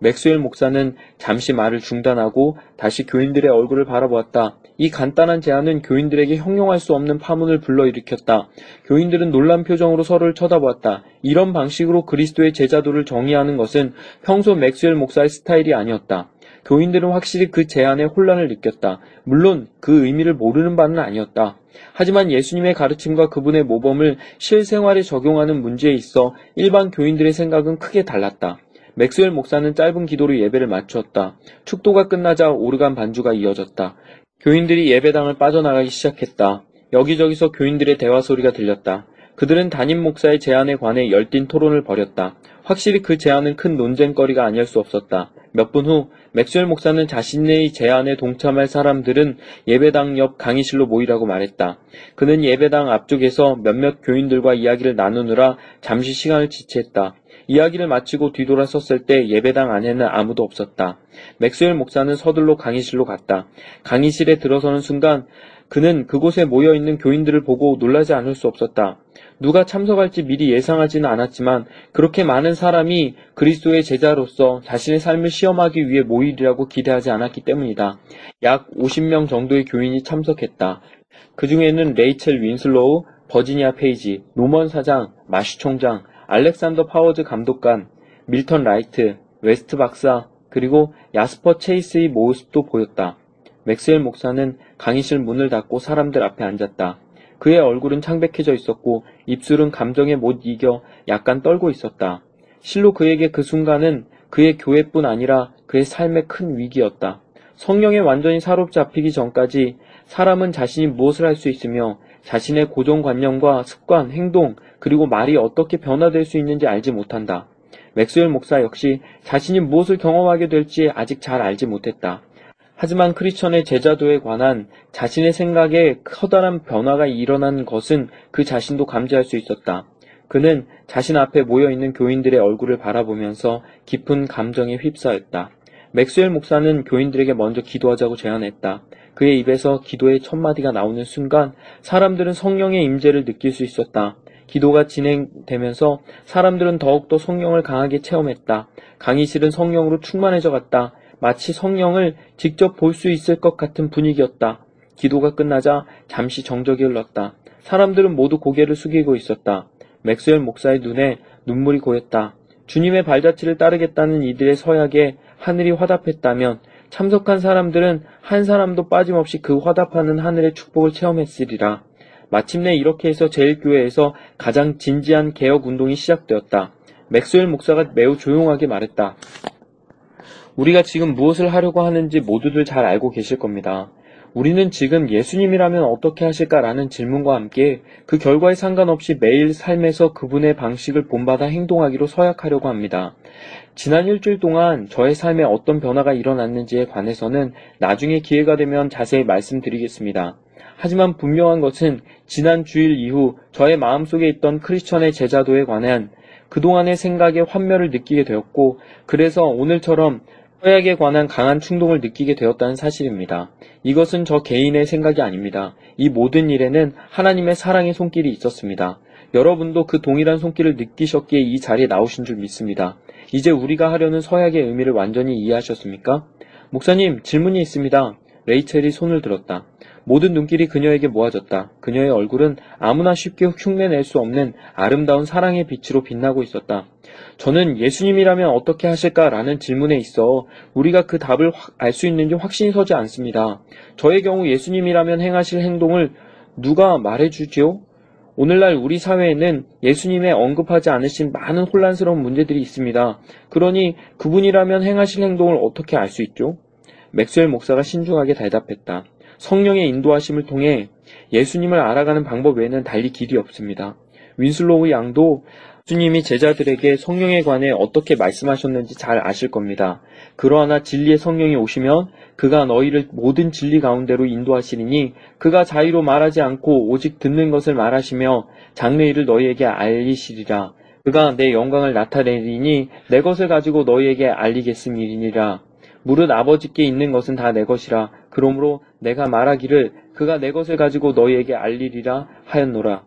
맥스웰 목사는 잠시 말을 중단하고 다시 교인들의 얼굴을 바라보았다. 이 간단한 제안은 교인들에게 형용할 수 없는 파문을 불러일으켰다. 교인들은 놀란 표정으로 서로를 쳐다보았다. 이런 방식으로 그리스도의 제자도를 정의하는 것은 평소 맥스웰 목사의 스타일이 아니었다. 교인들은 확실히 그 제안에 혼란을 느꼈다. 물론 그 의미를 모르는 바는 아니었다. 하지만 예수님의 가르침과 그분의 모범을 실생활에 적용하는 문제에 있어 일반 교인들의 생각은 크게 달랐다. 맥스웰 목사는 짧은 기도로 예배를 마쳤다. 축도가 끝나자 오르간 반주가 이어졌다. 교인들이 예배당을 빠져나가기 시작했다. 여기저기서 교인들의 대화 소리가 들렸다. 그들은 담임 목사의 제안에 관해 열띤 토론을 벌였다. 확실히 그 제안은 큰 논쟁거리가 아닐 수 없었다. 몇 분 후 맥스웰 목사는 자신의 제안에 동참할 사람들은 예배당 옆 강의실로 모이라고 말했다. 그는 예배당 앞쪽에서 몇몇 교인들과 이야기를 나누느라 잠시 시간을 지체했다. 이야기를 마치고 뒤돌아섰을 때 예배당 안에는 아무도 없었다. 맥스웰 목사는 서둘러 강의실로 갔다. 강의실에 들어서는 순간 그는 그곳에 모여 있는 교인들을 보고 놀라지 않을 수 없었다. 누가 참석할지 미리 예상하지는 않았지만 그렇게 많은 사람이 그리스도의 제자로서 자신의 삶을 시험하기 위해 모이리라고 기대하지 않았기 때문이다. 약 50명 정도의 교인이 참석했다. 그 중에는 레이첼 윈슬로우, 버지니아 페이지, 노먼 사장, 마시 총장, 알렉산더 파워즈 감독관, 밀턴 라이트, 웨스트 박사, 그리고 야스퍼 체이스의 모습도 보였다. 맥스웰 목사는 강의실 문을 닫고 사람들 앞에 앉았다. 그의 얼굴은 창백해져 있었고 입술은 감정에 못 이겨 약간 떨고 있었다. 실로 그에게 그 순간은 그의 교회뿐 아니라 그의 삶의 큰 위기였다. 성령에 완전히 사로잡히기 전까지 사람은 자신이 무엇을 할 수 있으며 자신의 고정관념과 습관, 행동, 그리고 말이 어떻게 변화될 수 있는지 알지 못한다. 맥스웰 목사 역시 자신이 무엇을 경험하게 될지 아직 잘 알지 못했다. 하지만 크리스천의 제자도에 관한 자신의 생각에 커다란 변화가 일어난 것은 그 자신도 감지할 수 있었다. 그는 자신 앞에 모여있는 교인들의 얼굴을 바라보면서 깊은 감정에 휩싸였다. 맥스웰 목사는 교인들에게 먼저 기도하자고 제안했다. 그의 입에서 기도의 첫 마디가 나오는 순간 사람들은 성령의 임재를 느낄 수 있었다. 기도가 진행되면서 사람들은 더욱더 성령을 강하게 체험했다. 강의실은 성령으로 충만해져 갔다. 마치 성령을 직접 볼 수 있을 것 같은 분위기였다. 기도가 끝나자 잠시 정적이 흘렀다. 사람들은 모두 고개를 숙이고 있었다. 맥스웰 목사의 눈에 눈물이 고였다. 주님의 발자취를 따르겠다는 이들의 서약에 하늘이 화답했다면 참석한 사람들은 한 사람도 빠짐없이 그 화답하는 하늘의 축복을 체험했으리라. 마침내 이렇게 해서 제일교회에서 가장 진지한 개혁 운동이 시작되었다. 맥스웰 목사가 매우 조용하게 말했다. 우리가 지금 무엇을 하려고 하는지 모두들 잘 알고 계실 겁니다. 우리는 지금 예수님이라면 어떻게 하실까라는 질문과 함께 그 결과에 상관없이 매일 삶에서 그분의 방식을 본받아 행동하기로 서약하려고 합니다. 지난 일주일 동안 저의 삶에 어떤 변화가 일어났는지에 관해서는 나중에 기회가 되면 자세히 말씀드리겠습니다. 하지만 분명한 것은 지난 주일 이후 저의 마음속에 있던 크리스천의 제자도에 관한 그동안의 생각에 환멸을 느끼게 되었고 그래서 오늘처럼 서약에 관한 강한 충동을 느끼게 되었다는 사실입니다. 이것은 저 개인의 생각이 아닙니다. 이 모든 일에는 하나님의 사랑의 손길이 있었습니다. 여러분도 그 동일한 손길을 느끼셨기에 이 자리에 나오신 줄 믿습니다. 이제 우리가 하려는 서약의 의미를 완전히 이해하셨습니까? 목사님, 질문이 있습니다. 레이첼이 손을 들었다. 모든 눈길이 그녀에게 모아졌다. 그녀의 얼굴은 아무나 쉽게 흉내낼 수 없는 아름다운 사랑의 빛으로 빛나고 있었다. 저는 예수님이라면 어떻게 하실까라는 질문에 있어 우리가 그 답을 알 수 있는지 확신이 서지 않습니다. 저의 경우 예수님이라면 행하실 행동을 누가 말해주지요? 오늘날 우리 사회에는 예수님이 언급하지 않으신 많은 혼란스러운 문제들이 있습니다. 그러니 그분이라면 행하실 행동을 어떻게 알 수 있죠? 맥스웰 목사가 신중하게 대답했다. 성령의 인도하심을 통해 예수님을 알아가는 방법 외에는 달리 길이 없습니다. 윈슬로우 양도 주님이 제자들에게 성령에 관해 어떻게 말씀하셨는지 잘 아실 겁니다. 그러하나 진리의 성령이 오시면 그가 너희를 모든 진리 가운데로 인도하시리니 그가 자유로 말하지 않고 오직 듣는 것을 말하시며 장래일을 너희에게 알리시리라. 그가 내 영광을 나타내리니 내 것을 가지고 너희에게 알리겠음이니라. 무릇 아버지께 있는 것은 다 내 것이라. 그러므로 내가 말하기를 그가 내 것을 가지고 너희에게 알리리라 하였노라.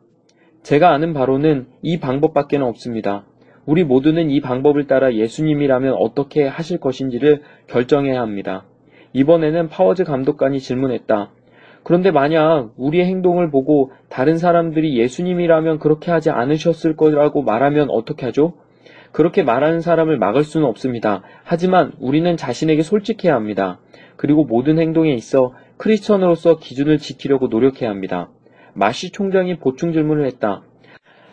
제가 아는 바로는 이 방법밖에 없습니다. 우리 모두는 이 방법을 따라 예수님이라면 어떻게 하실 것인지를 결정해야 합니다. 이번에는 파워즈 감독관이 질문했다. 그런데 만약 우리의 행동을 보고 다른 사람들이 예수님이라면 그렇게 하지 않으셨을 거라고 말하면 어떻게 하죠? 그렇게 말하는 사람을 막을 수는 없습니다. 하지만 우리는 자신에게 솔직해야 합니다. 그리고 모든 행동에 있어 크리스천으로서 기준을 지키려고 노력해야 합니다. 마시 총장이 보충 질문을 했다.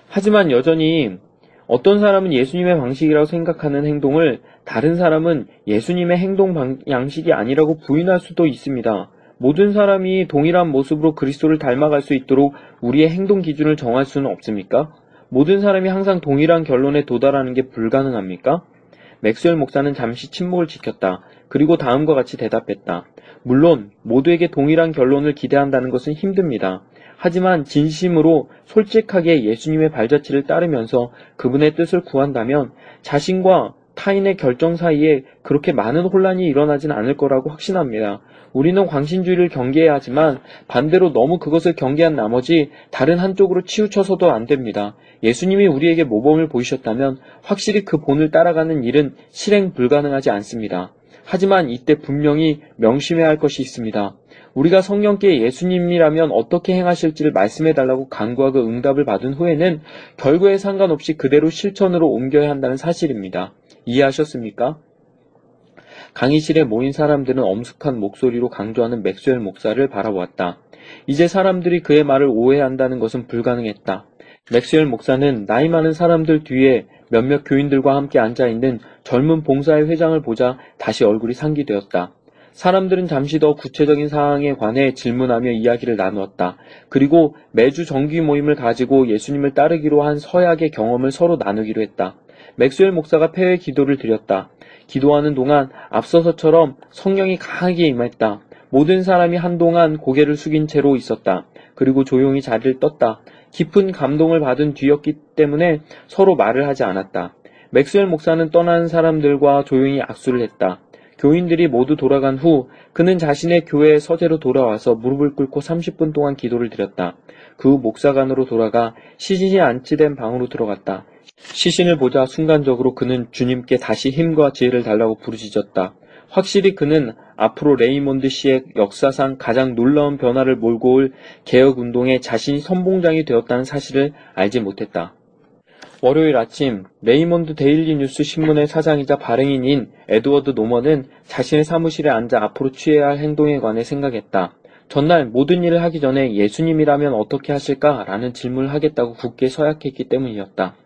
하지만 여전히 어떤 사람은 예수님의 방식이라고 생각하는 행동을 다른 사람은 예수님의 행동 방, 양식이 아니라고 부인할 수도 있습니다. 모든 사람이 동일한 모습으로 그리스도를 닮아갈 수 있도록 우리의 행동 기준을 정할 수는 없습니까? 모든 사람이 항상 동일한 결론에 도달하는 게 불가능합니까? 맥스웰 목사는 잠시 침묵을 지켰다. 그리고 다음과 같이 대답했다. 물론 모두에게 동일한 결론을 기대한다는 것은 힘듭니다. 하지만 진심으로 솔직하게 예수님의 발자취를 따르면서 그분의 뜻을 구한다면 자신과 타인의 결정 사이에 그렇게 많은 혼란이 일어나진 않을 거라고 확신합니다. 우리는 광신주의를 경계해야 하지만 반대로 너무 그것을 경계한 나머지 다른 한쪽으로 치우쳐서도 안 됩니다. 예수님이 우리에게 모범을 보이셨다면 확실히 그 본을 따라가는 일은 실행 불가능하지 않습니다. 하지만 이때 분명히 명심해야 할 것이 있습니다. 우리가 성령께 예수님이라면 어떻게 행하실지를 말씀해 달라고 간구하고 응답을 받은 후에는 결과에 상관없이 그대로 실천으로 옮겨야 한다는 사실입니다. 이해하셨습니까? 강의실에 모인 사람들은 엄숙한 목소리로 강조하는 맥스웰 목사를 바라보았다. 이제 사람들이 그의 말을 오해한다는 것은 불가능했다. 맥스웰 목사는 나이 많은 사람들 뒤에 몇몇 교인들과 함께 앉아 있는 젊은 봉사회 회장을 보자 다시 얼굴이 상기되었다. 사람들은 잠시 더 구체적인 사항에 관해 질문하며 이야기를 나누었다. 그리고 매주 정기 모임을 가지고 예수님을 따르기로 한 서약의 경험을 서로 나누기로 했다. 맥스웰 목사가 폐회 기도를 드렸다. 기도하는 동안 앞서서처럼 성령이 강하게 임했다. 모든 사람이 한동안 고개를 숙인 채로 있었다. 그리고 조용히 자리를 떴다. 깊은 감동을 받은 뒤였기 때문에 서로 말을 하지 않았다. 맥스웰 목사는 떠난 사람들과 조용히 악수를 했다. 교인들이 모두 돌아간 후 그는 자신의 교회 서재로 돌아와서 무릎을 꿇고 30분 동안 기도를 드렸다. 그후 목사관으로 돌아가 시신이 안치된 방으로 들어갔다. 시신을 보자 순간적으로 그는 주님께 다시 힘과 지혜를 달라고 부르짖었다. 확실히 그는 앞으로 레이몬드 시의 역사상 가장 놀라운 변화를 몰고 올 개혁운동에 자신이 선봉장이 되었다는 사실을 알지 못했다. 월요일 아침 레이몬드 데일리 뉴스 신문의 사장이자 발행인인 에드워드 노먼은 자신의 사무실에 앉아 앞으로 취해야 할 행동에 관해 생각했다. 전날 모든 일을 하기 전에 예수님이라면 어떻게 하실까라는 질문을 하겠다고 굳게 서약했기 때문이었다.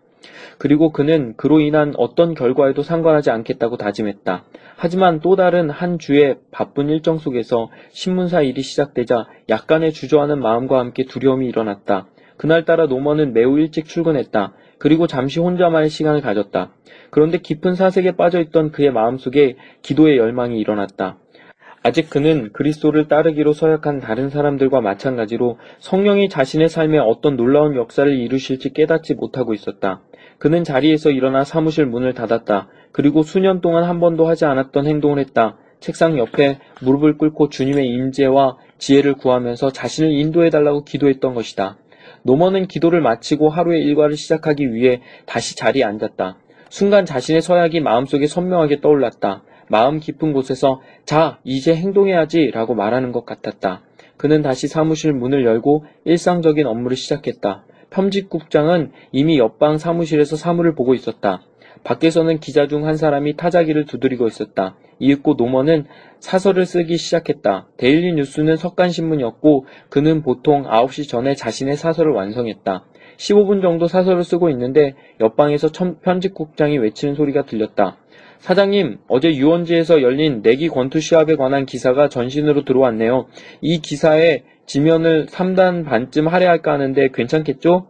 그리고 그는 그로 인한 어떤 결과에도 상관하지 않겠다고 다짐했다. 하지만 또 다른 한 주의 바쁜 일정 속에서 신문사 일이 시작되자 약간의 주저하는 마음과 함께 두려움이 일어났다. 그날따라 노먼은 매우 일찍 출근했다. 그리고 잠시 혼자만의 시간을 가졌다. 그런데 깊은 사색에 빠져있던 그의 마음속에 기도의 열망이 일어났다. 아직 그는 그리스도를 따르기로 서약한 다른 사람들과 마찬가지로 성령이 자신의 삶에 어떤 놀라운 역사를 이루실지 깨닫지 못하고 있었다. 그는 자리에서 일어나 사무실 문을 닫았다. 그리고 수년 동안 한 번도 하지 않았던 행동을 했다. 책상 옆에 무릎을 꿇고 주님의 임재와 지혜를 구하면서 자신을 인도해달라고 기도했던 것이다. 노먼은 기도를 마치고 하루의 일과를 시작하기 위해 다시 자리에 앉았다. 순간 자신의 서약이 마음속에 선명하게 떠올랐다. 마음 깊은 곳에서 자, 이제 행동해야지 라고 말하는 것 같았다. 그는 다시 사무실 문을 열고 일상적인 업무를 시작했다. 편집국장은 이미 옆방 사무실에서 사무를 보고 있었다. 밖에서는 기자 중 한 사람이 타자기를 두드리고 있었다. 이윽고 노먼은 사설을 쓰기 시작했다. 데일리 뉴스는 석간신문이었고 그는 보통 9시 전에 자신의 사설을 완성했다. 15분 정도 사설을 쓰고 있는데 옆방에서 편집국장이 외치는 소리가 들렸다. 사장님, 어제 유원지에서 열린 내기 권투 시합에 관한 기사가 전신으로 들어왔네요. 이 기사에 지면을 3단 반쯤 할애할까 하는데 괜찮겠죠?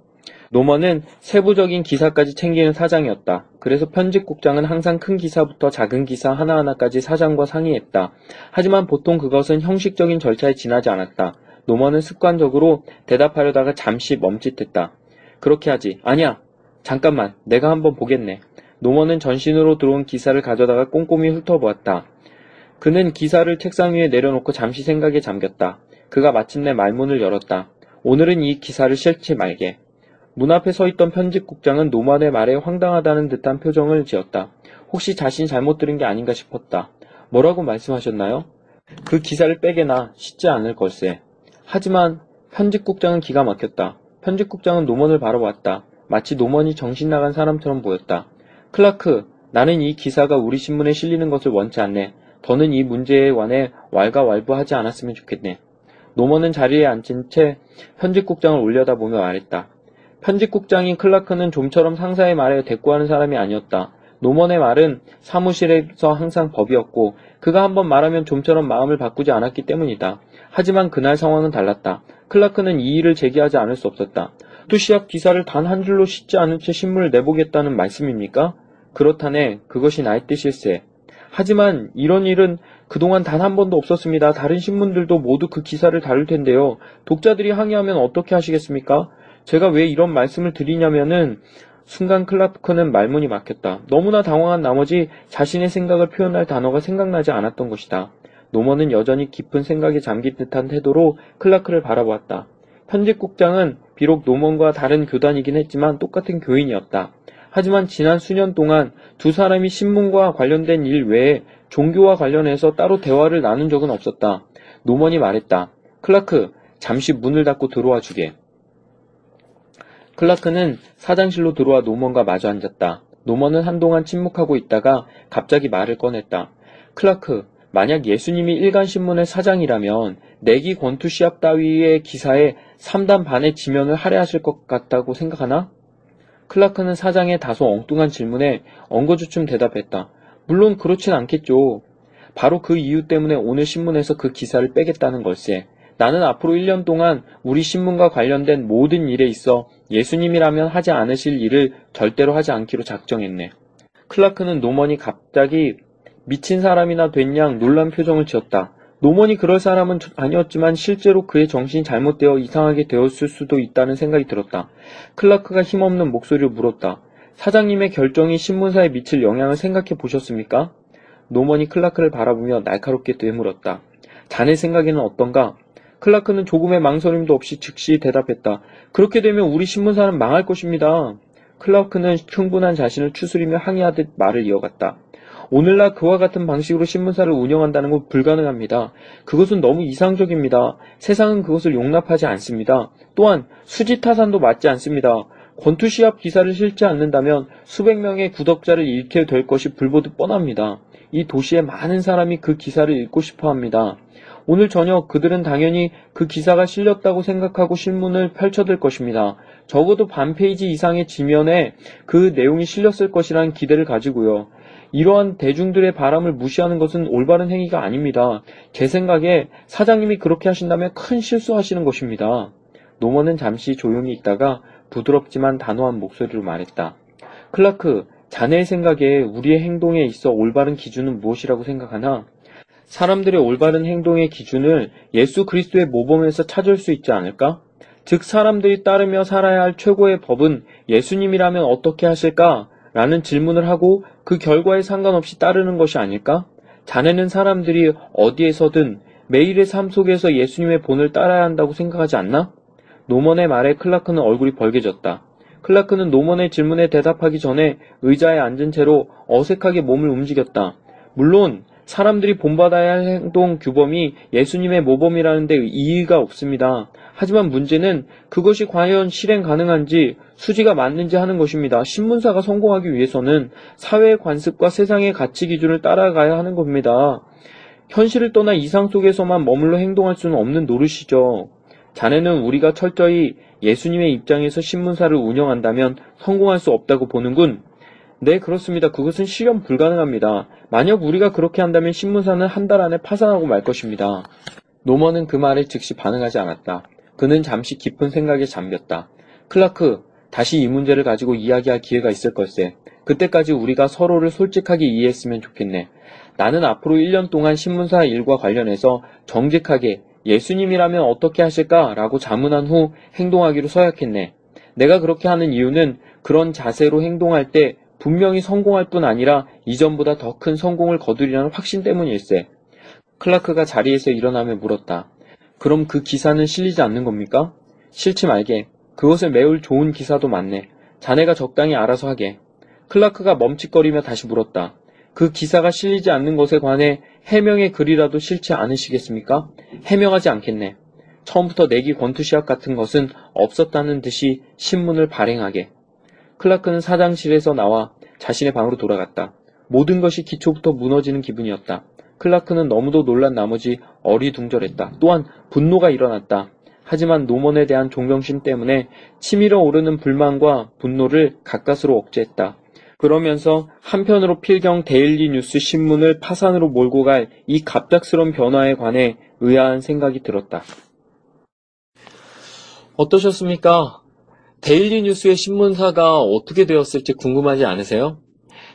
노먼은 세부적인 기사까지 챙기는 사장이었다. 그래서 편집국장은 항상 큰 기사부터 작은 기사 하나하나까지 사장과 상의했다. 하지만 보통 그것은 형식적인 절차에 지나지 않았다. 노먼은 습관적으로 대답하려다가 잠시 멈칫했다. 그렇게 하지. 아니야. 잠깐만. 내가 한번 보겠네. 노먼은 전신으로 들어온 기사를 가져다가 꼼꼼히 훑어보았다. 그는 기사를 책상 위에 내려놓고 잠시 생각에 잠겼다. 그가 마침내 말문을 열었다. 오늘은 이 기사를 싫지 말게. 문 앞에 서 있던 편집국장은 노만의 말에 황당하다는 듯한 표정을 지었다. 혹시 자신이 잘못 들은 게 아닌가 싶었다. 뭐라고 말씀하셨나요? 그 기사를 빼게나 쉽지 않을 걸세. 하지만 편집국장은 기가 막혔다. 편집국장은 노먼을 바라보았다. 마치 노먼이 정신 나간 사람처럼 보였다. 클라크, 나는 이 기사가 우리 신문에 실리는 것을 원치 않네. 더는 이 문제에 관해 왈가왈부하지 않았으면 좋겠네. 노먼은 자리에 앉은 채 편집국장을 올려다보며 말했다. 편집국장인 클라크는 좀처럼 상사의 말에 대꾸하는 사람이 아니었다. 노먼의 말은 사무실에서 항상 법이었고 그가 한번 말하면 좀처럼 마음을 바꾸지 않았기 때문이다. 하지만 그날 상황은 달랐다. 클라크는 이 일을 제기하지 않을 수 없었다. 투시합 기사를 단 한 줄로 씻지 않은 채 신문을 내보겠다는 말씀입니까? 그렇다네. 그것이 나의 뜻일세. 하지만 이런 일은 그동안 단 한 번도 없었습니다. 다른 신문들도 모두 그 기사를 다룰 텐데요. 독자들이 항의하면 어떻게 하시겠습니까? 제가 왜 이런 말씀을 드리냐면은 순간 클라크는 말문이 막혔다. 너무나 당황한 나머지 자신의 생각을 표현할 단어가 생각나지 않았던 것이다. 노먼은 여전히 깊은 생각에 잠긴 듯한 태도로 클라크를 바라보았다. 편집국장은 비록 노먼과 다른 교단이긴 했지만 똑같은 교인이었다. 하지만 지난 수년 동안 두 사람이 신문과 관련된 일 외에 종교와 관련해서 따로 대화를 나눈 적은 없었다. 노먼이 말했다. 클라크, 잠시 문을 닫고 들어와 주게. 클라크는 사장실로 들어와 노먼과 마주 앉았다. 노먼은 한동안 침묵하고 있다가 갑자기 말을 꺼냈다. 클라크, 만약 예수님이 일간신문의 사장이라면 내기 권투 시합 따위의 기사에 3단 반의 지면을 할애하실 것 같다고 생각하나? 클라크는 사장의 다소 엉뚱한 질문에 엉거주춤 대답했다. 물론 그렇진 않겠죠. 바로 그 이유 때문에 오늘 신문에서 그 기사를 빼겠다는 걸세. 나는 앞으로 1년 동안 우리 신문과 관련된 모든 일에 있어 예수님이라면 하지 않으실 일을 절대로 하지 않기로 작정했네. 클라크는 노먼이 갑자기 미친 사람이나 된 양 놀란 표정을 지었다. 노먼이 그럴 사람은 아니었지만 실제로 그의 정신이 잘못되어 이상하게 되었을 수도 있다는 생각이 들었다. 클라크가 힘없는 목소리로 물었다. 사장님의 결정이 신문사에 미칠 영향을 생각해 보셨습니까? 노먼이 클라크를 바라보며 날카롭게 되물었다. 자네 생각에는 어떤가? 클라크는 조금의 망설임도 없이 즉시 대답했다. 그렇게 되면 우리 신문사는 망할 것입니다. 클라크는 흥분한 자신을 추스리며 항의하듯 말을 이어갔다. 오늘날 그와 같은 방식으로 신문사를 운영한다는 건 불가능합니다. 그것은 너무 이상적입니다. 세상은 그것을 용납하지 않습니다. 또한 수지 타산도 맞지 않습니다. 권투시합 기사를 실지 않는다면 수백 명의 구독자를 잃게 될 것이 불보듯 뻔합니다. 이 도시의 많은 사람이 그 기사를 읽고 싶어 합니다. 오늘 저녁 그들은 당연히 그 기사가 실렸다고 생각하고 신문을 펼쳐들 것입니다. 적어도 반 페이지 이상의 지면에 그 내용이 실렸을 것이라는 기대를 가지고요. 이러한 대중들의 바람을 무시하는 것은 올바른 행위가 아닙니다. 제 생각에 사장님이 그렇게 하신다면 큰 실수하시는 것입니다. 노먼은 잠시 조용히 있다가 부드럽지만 단호한 목소리로 말했다. 클라크, 자네의 생각에 우리의 행동에 있어 올바른 기준은 무엇이라고 생각하나? 사람들의 올바른 행동의 기준을 예수 그리스도의 모범에서 찾을 수 있지 않을까? 즉 사람들이 따르며 살아야 할 최고의 법은 예수님이라면 어떻게 하실까? 라는 질문을 하고 그 결과에 상관없이 따르는 것이 아닐까? 자네는 사람들이 어디에서든 매일의 삶 속에서 예수님의 본을 따라야 한다고 생각하지 않나? 노먼의 말에 클라크는 얼굴이 벌개졌다. 클라크는 노먼의 질문에 대답하기 전에 의자에 앉은 채로 어색하게 몸을 움직였다. 물론 사람들이 본받아야 할 행동 규범이 예수님의 모범이라는데 이의가 없습니다. 하지만 문제는 그것이 과연 실행 가능한지 수지가 맞는지 하는 것입니다. 신문사가 성공하기 위해서는 사회의 관습과 세상의 가치 기준을 따라가야 하는 겁니다. 현실을 떠나 이상 속에서만 머물러 행동할 수는 없는 노릇이죠. 자네는 우리가 철저히 예수님의 입장에서 신문사를 운영한다면 성공할 수 없다고 보는군. 네, 그렇습니다. 그것은 실현 불가능합니다. 만약 우리가 그렇게 한다면 신문사는 한 달 안에 파산하고 말 것입니다. 노먼은 그 말에 즉시 반응하지 않았다. 그는 잠시 깊은 생각에 잠겼다. 클라크, 다시 이 문제를 가지고 이야기할 기회가 있을 걸세. 그때까지 우리가 서로를 솔직하게 이해했으면 좋겠네. 나는 앞으로 1년 동안 신문사 일과 관련해서 정직하게 예수님이라면 어떻게 하실까? 라고 자문한 후 행동하기로 서약했네. 내가 그렇게 하는 이유는 그런 자세로 행동할 때 분명히 성공할 뿐 아니라 이전보다 더 큰 성공을 거두리라는 확신 때문일세. 클라크가 자리에서 일어나며 물었다. 그럼 그 기사는 실리지 않는 겁니까? 싫지 말게. 그것을 매울 좋은 기사도 많네. 자네가 적당히 알아서 하게. 클라크가 멈칫거리며 다시 물었다. 그 기사가 실리지 않는 것에 관해 해명의 글이라도 싫지 않으시겠습니까? 해명하지 않겠네. 처음부터 내기 권투 시합 같은 것은 없었다는 듯이 신문을 발행하게. 클라크는 사장실에서 나와 자신의 방으로 돌아갔다. 모든 것이 기초부터 무너지는 기분이었다. 클라크는 너무도 놀란 나머지 어리둥절했다. 또한 분노가 일어났다. 하지만 노먼에 대한 존경심 때문에 치밀어 오르는 불만과 분노를 가까스로 억제했다. 그러면서 한편으로 필경 데일리 뉴스 신문을 파산으로 몰고 갈 이 갑작스러운 변화에 관해 의아한 생각이 들었다. 어떠셨습니까? 데일리 뉴스의 신문사가 어떻게 되었을지 궁금하지 않으세요?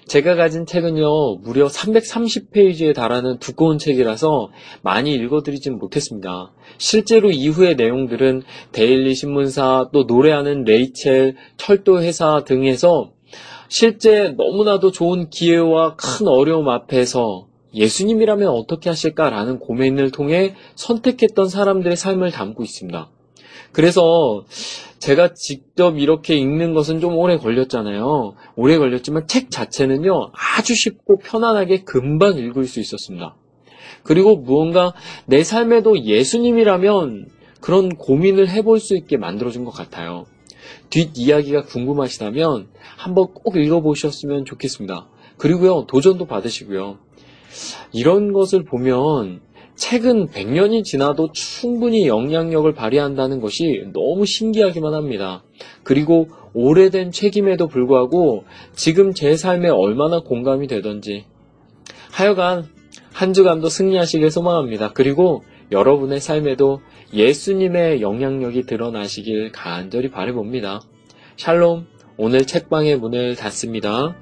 제가 가진 책은요, 무려 330페이지에 달하는 두꺼운 책이라서 많이 읽어드리진 못했습니다. 실제로 이후의 내용들은 데일리 신문사, 또 노래하는 레이첼, 철도회사 등에서 실제 너무나도 좋은 기회와 큰 어려움 앞에서 예수님이라면 어떻게 하실까라는 고민을 통해 선택했던 사람들의 삶을 담고 있습니다. 그래서 제가 직접 이렇게 읽는 것은 좀 오래 걸렸잖아요. 오래 걸렸지만 책 자체는요, 아주 쉽고 편안하게 금방 읽을 수 있었습니다. 그리고 무언가 내 삶에도 예수님이라면 그런 고민을 해볼 수 있게 만들어준 것 같아요. 뒷이야기가 궁금하시다면 한번 꼭 읽어보셨으면 좋겠습니다. 그리고요, 도전도 받으시고요. 이런 것을 보면 책은 100년이 지나도 충분히 영향력을 발휘한다는 것이 너무 신기하기만 합니다. 그리고 오래된 책임에도 불구하고 지금 제 삶에 얼마나 공감이 되던지. 하여간 한 주간도 승리하시길 소망합니다. 그리고 여러분의 삶에도 예수님의 영향력이 드러나시길 간절히 바라봅니다. 샬롬, 오늘 책방의 문을 닫습니다.